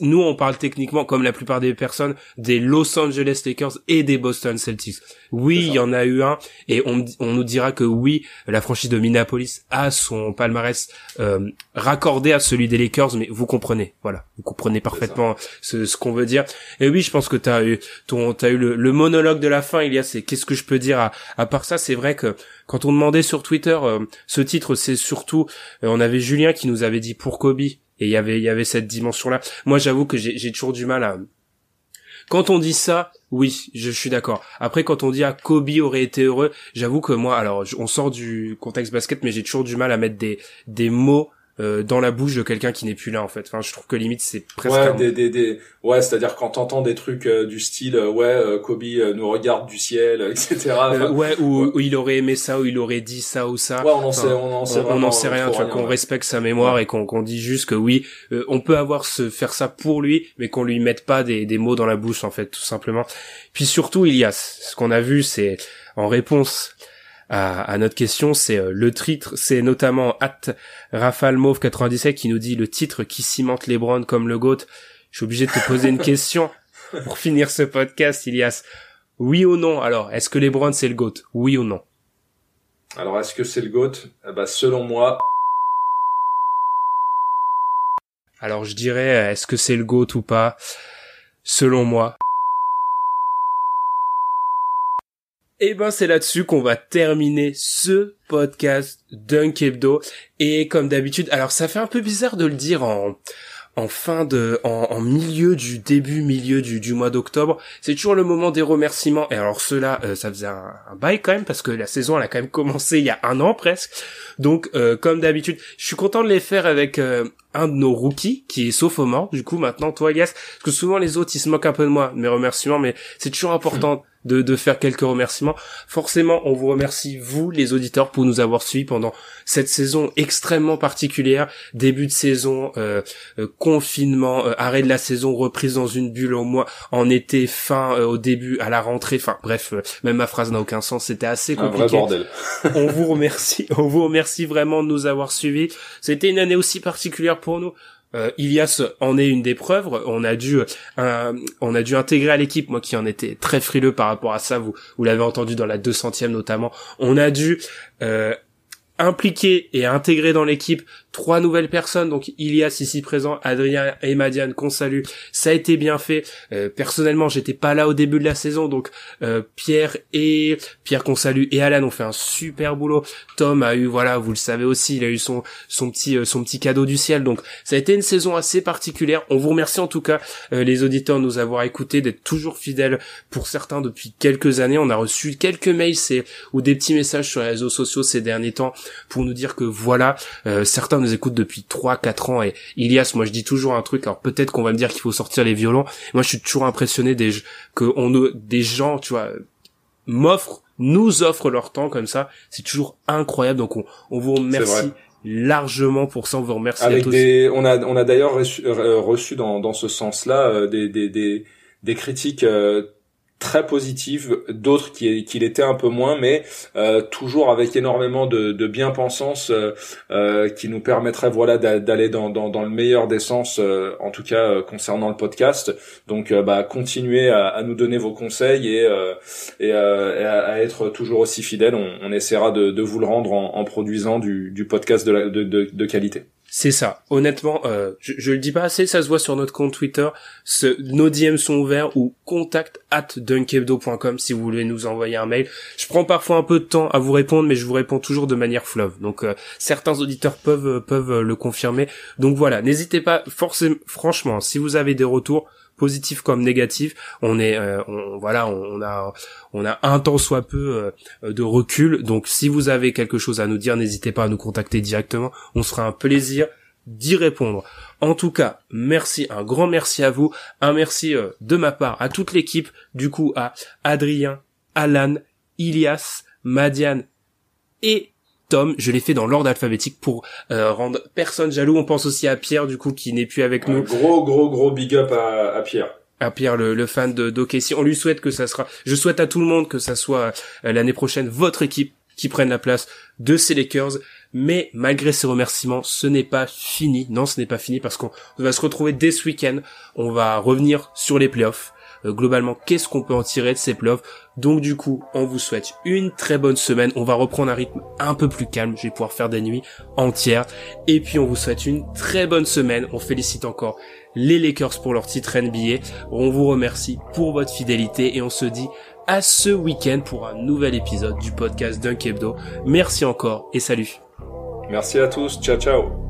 nous on parle techniquement comme la plupart des personnes des Los Angeles Lakers et des Boston Celtics. Oui, il y en a eu un et on, on nous dira que oui, la franchise de Minneapolis a son palmarès euh, raccordé à celui des Lakers, mais vous comprenez, voilà, vous comprenez parfaitement ce, ce qu'on veut dire. Et oui, je pense que t'as eu ton t'as eu le, monologue de la fin, il y a c'est qu'est-ce que je peux dire à, à part ça, c'est vrai que quand on demandait sur Twitter euh, ce titre, c'est surtout euh, on avait Julien qui nous avait dit pour Kobe et il y avait il y avait cette dimension là moi j'avoue que j'ai toujours du mal à quand on dit ça oui je suis d'accord. Après quand on dit ah Kobe aurait été heureux j'avoue que moi alors on sort du contexte basket mais j'ai toujours du mal à mettre des des mots euh, dans la bouche de quelqu'un qui n'est plus là en fait. Enfin, je trouve que limite c'est presque ouais, des, des, des... ouais, c'est-à-dire quand t'entends des trucs euh, du style euh, ouais, Kobe nous regarde du ciel, etc. ouais, ou, il aurait aimé ça ou il aurait dit ça ou ça. Ouais, on en sait, on en sait, on, sait rien. Vois, qu'on respecte sa mémoire et qu'on qu'on dit juste que oui, on peut avoir se faire ça pour lui, mais qu'on lui mette pas des, des mots dans la bouche en fait, tout simplement. Puis surtout, il y a ce qu'on a vu, c'est en réponse à, notre question, c'est euh, le titre, c'est notamment at Rafal 97 qui nous dit le titre qui cimente LeBron comme le GOAT. Je suis obligé de te poser une question pour finir ce podcast, Ilias. Oui ou non? Alors, est-ce que LeBron c'est le GOAT? Oui ou non? Alors, est-ce que c'est le GOAT? Eh ben, Selon moi, alors je dirais, est-ce que c'est le GOAT ou pas? Selon moi, Et eh ben c'est là-dessus qu'on va terminer ce podcast Dunk Hebdo. Et comme d'habitude, alors ça fait un peu bizarre de le dire en en fin de en, milieu du début milieu du, du mois d'octobre. C'est toujours le moment des remerciements. Et alors cela euh, ça faisait un, bail quand même parce que la saison elle a quand même commencé il y a un an presque. Donc euh, comme d'habitude je suis content de les faire avec euh, un de nos rookies qui est sophomore du coup maintenant toi Elias. Parce que souvent les autres ils se moquent un peu de moi mes remerciements mais c'est toujours important de, de faire quelques remerciements. Forcément, on vous remercie, vous, les auditeurs, pour nous avoir suivis pendant cette saison extrêmement particulière. Début de saison, euh, euh, confinement, euh, arrêt de la saison, reprise dans une bulle au mois, en été, fin au début, à la rentrée. Enfin, bref, même ma phrase n'a aucun sens. C'était assez compliqué. on vous remercie, on vous remercie vraiment de nous avoir suivis. C'était une année aussi particulière pour nous euh, Ilias en est une des preuves. On a dû, euh, on a dû intégrer à l'équipe, moi qui en étais très frileux par rapport à ça, vous, vous l'avez entendu dans la 200e notamment. On a dû euh, impliquer et intégrer dans l'équipe trois nouvelles personnes, donc Ilias ici présent, Adrien et Madiane qu'on salue, ça a été bien fait. Euh, personnellement, j'étais pas là au début de la saison, donc euh, Pierre et Pierre qu'on salue et Alan ont fait un super boulot. Tom a eu, voilà, vous le savez aussi, il a eu son son petit euh, son petit cadeau du ciel, donc ça a été une saison assez particulière. On vous remercie en tout cas les auditeurs de nous avoir écoutés, d'être toujours fidèles pour certains depuis quelques années. On a reçu quelques mails ou des petits messages sur les réseaux sociaux ces derniers temps pour nous dire que voilà, certains nous écoute depuis 3 4 ans. Et Ilias moi je dis toujours un truc. Alors peut-être qu'on va me dire qu'il faut sortir les violons. Moi je suis toujours impressionné des que on des gens tu vois m'offrent nous offrent leur temps comme ça. C'est toujours incroyable. Donc on, on vous remercie largement pour ça. On vous remercie avec des on a on a d'ailleurs reçu, reçu dans dans ce sens-là euh, des des des des critiques euh, très positive, d'autres qui, qui l'étaient un peu moins, mais euh, toujours avec énormément de, de bien-pensance euh, euh, qui nous permettrait voilà d'aller dans, dans, dans, le meilleur des sens, en tout cas concernant le podcast. Donc bah, continuez à, à, nous donner vos conseils et, et, à, être toujours aussi fidèles. On, on essaiera de, de, vous le rendre en, en produisant du, du podcast de, la, de, de qualité. C'est ça. Honnêtement, euh, je, je, le dis pas assez, ça se voit sur notre compte Twitter. Ce, nos DM sont ouverts ou contact at dunkebdo.com si vous voulez nous envoyer un mail. Je prends parfois un peu de temps à vous répondre, mais je vous réponds toujours de manière fleuve. Donc euh, certains auditeurs peuvent peuvent le confirmer. Donc voilà, n'hésitez pas. Forcément, franchement, si vous avez des retours, positif comme négatif. On est, euh, on, voilà, on, a, on a un temps soit peu euh, de recul. Donc, si vous avez quelque chose à nous dire, n'hésitez pas à nous contacter directement. On sera un plaisir d'y répondre. En tout cas, merci, un grand merci à vous, un merci euh, de ma part à toute l'équipe, du coup à Adrien, Alan, Ilias, Madiane et Tom, je l'ai fait dans l'ordre alphabétique pour euh, rendre personne jaloux. On pense aussi à Pierre, du coup, qui n'est plus avec nous. gros, gros, gros big up à, Pierre à Pierre le, fan de d'OKC. On lui souhaite que ça sera. Je souhaite à tout le monde que ça soit euh, l'année prochaine votre équipe qui prenne la place de ces Lakers. Mais malgré ces remerciements, ce n'est pas fini. Non, ce n'est pas fini parce qu'on va se retrouver dès ce week-end. On va revenir sur les playoffs. Euh, globalement qu'est-ce qu'on peut en tirer de ces playoffs? Donc du coup, on vous souhaite une très bonne semaine. On va reprendre un rythme un peu plus calme. Je vais pouvoir faire des nuits entières. Et puis on vous souhaite une très bonne semaine. On félicite encore les Lakers pour leur titre NBA. On vous remercie pour votre fidélité et on se dit à ce week-end pour un nouvel épisode du podcast Dunk Hebdo. Merci encore et salut. Merci à tous. Ciao ciao.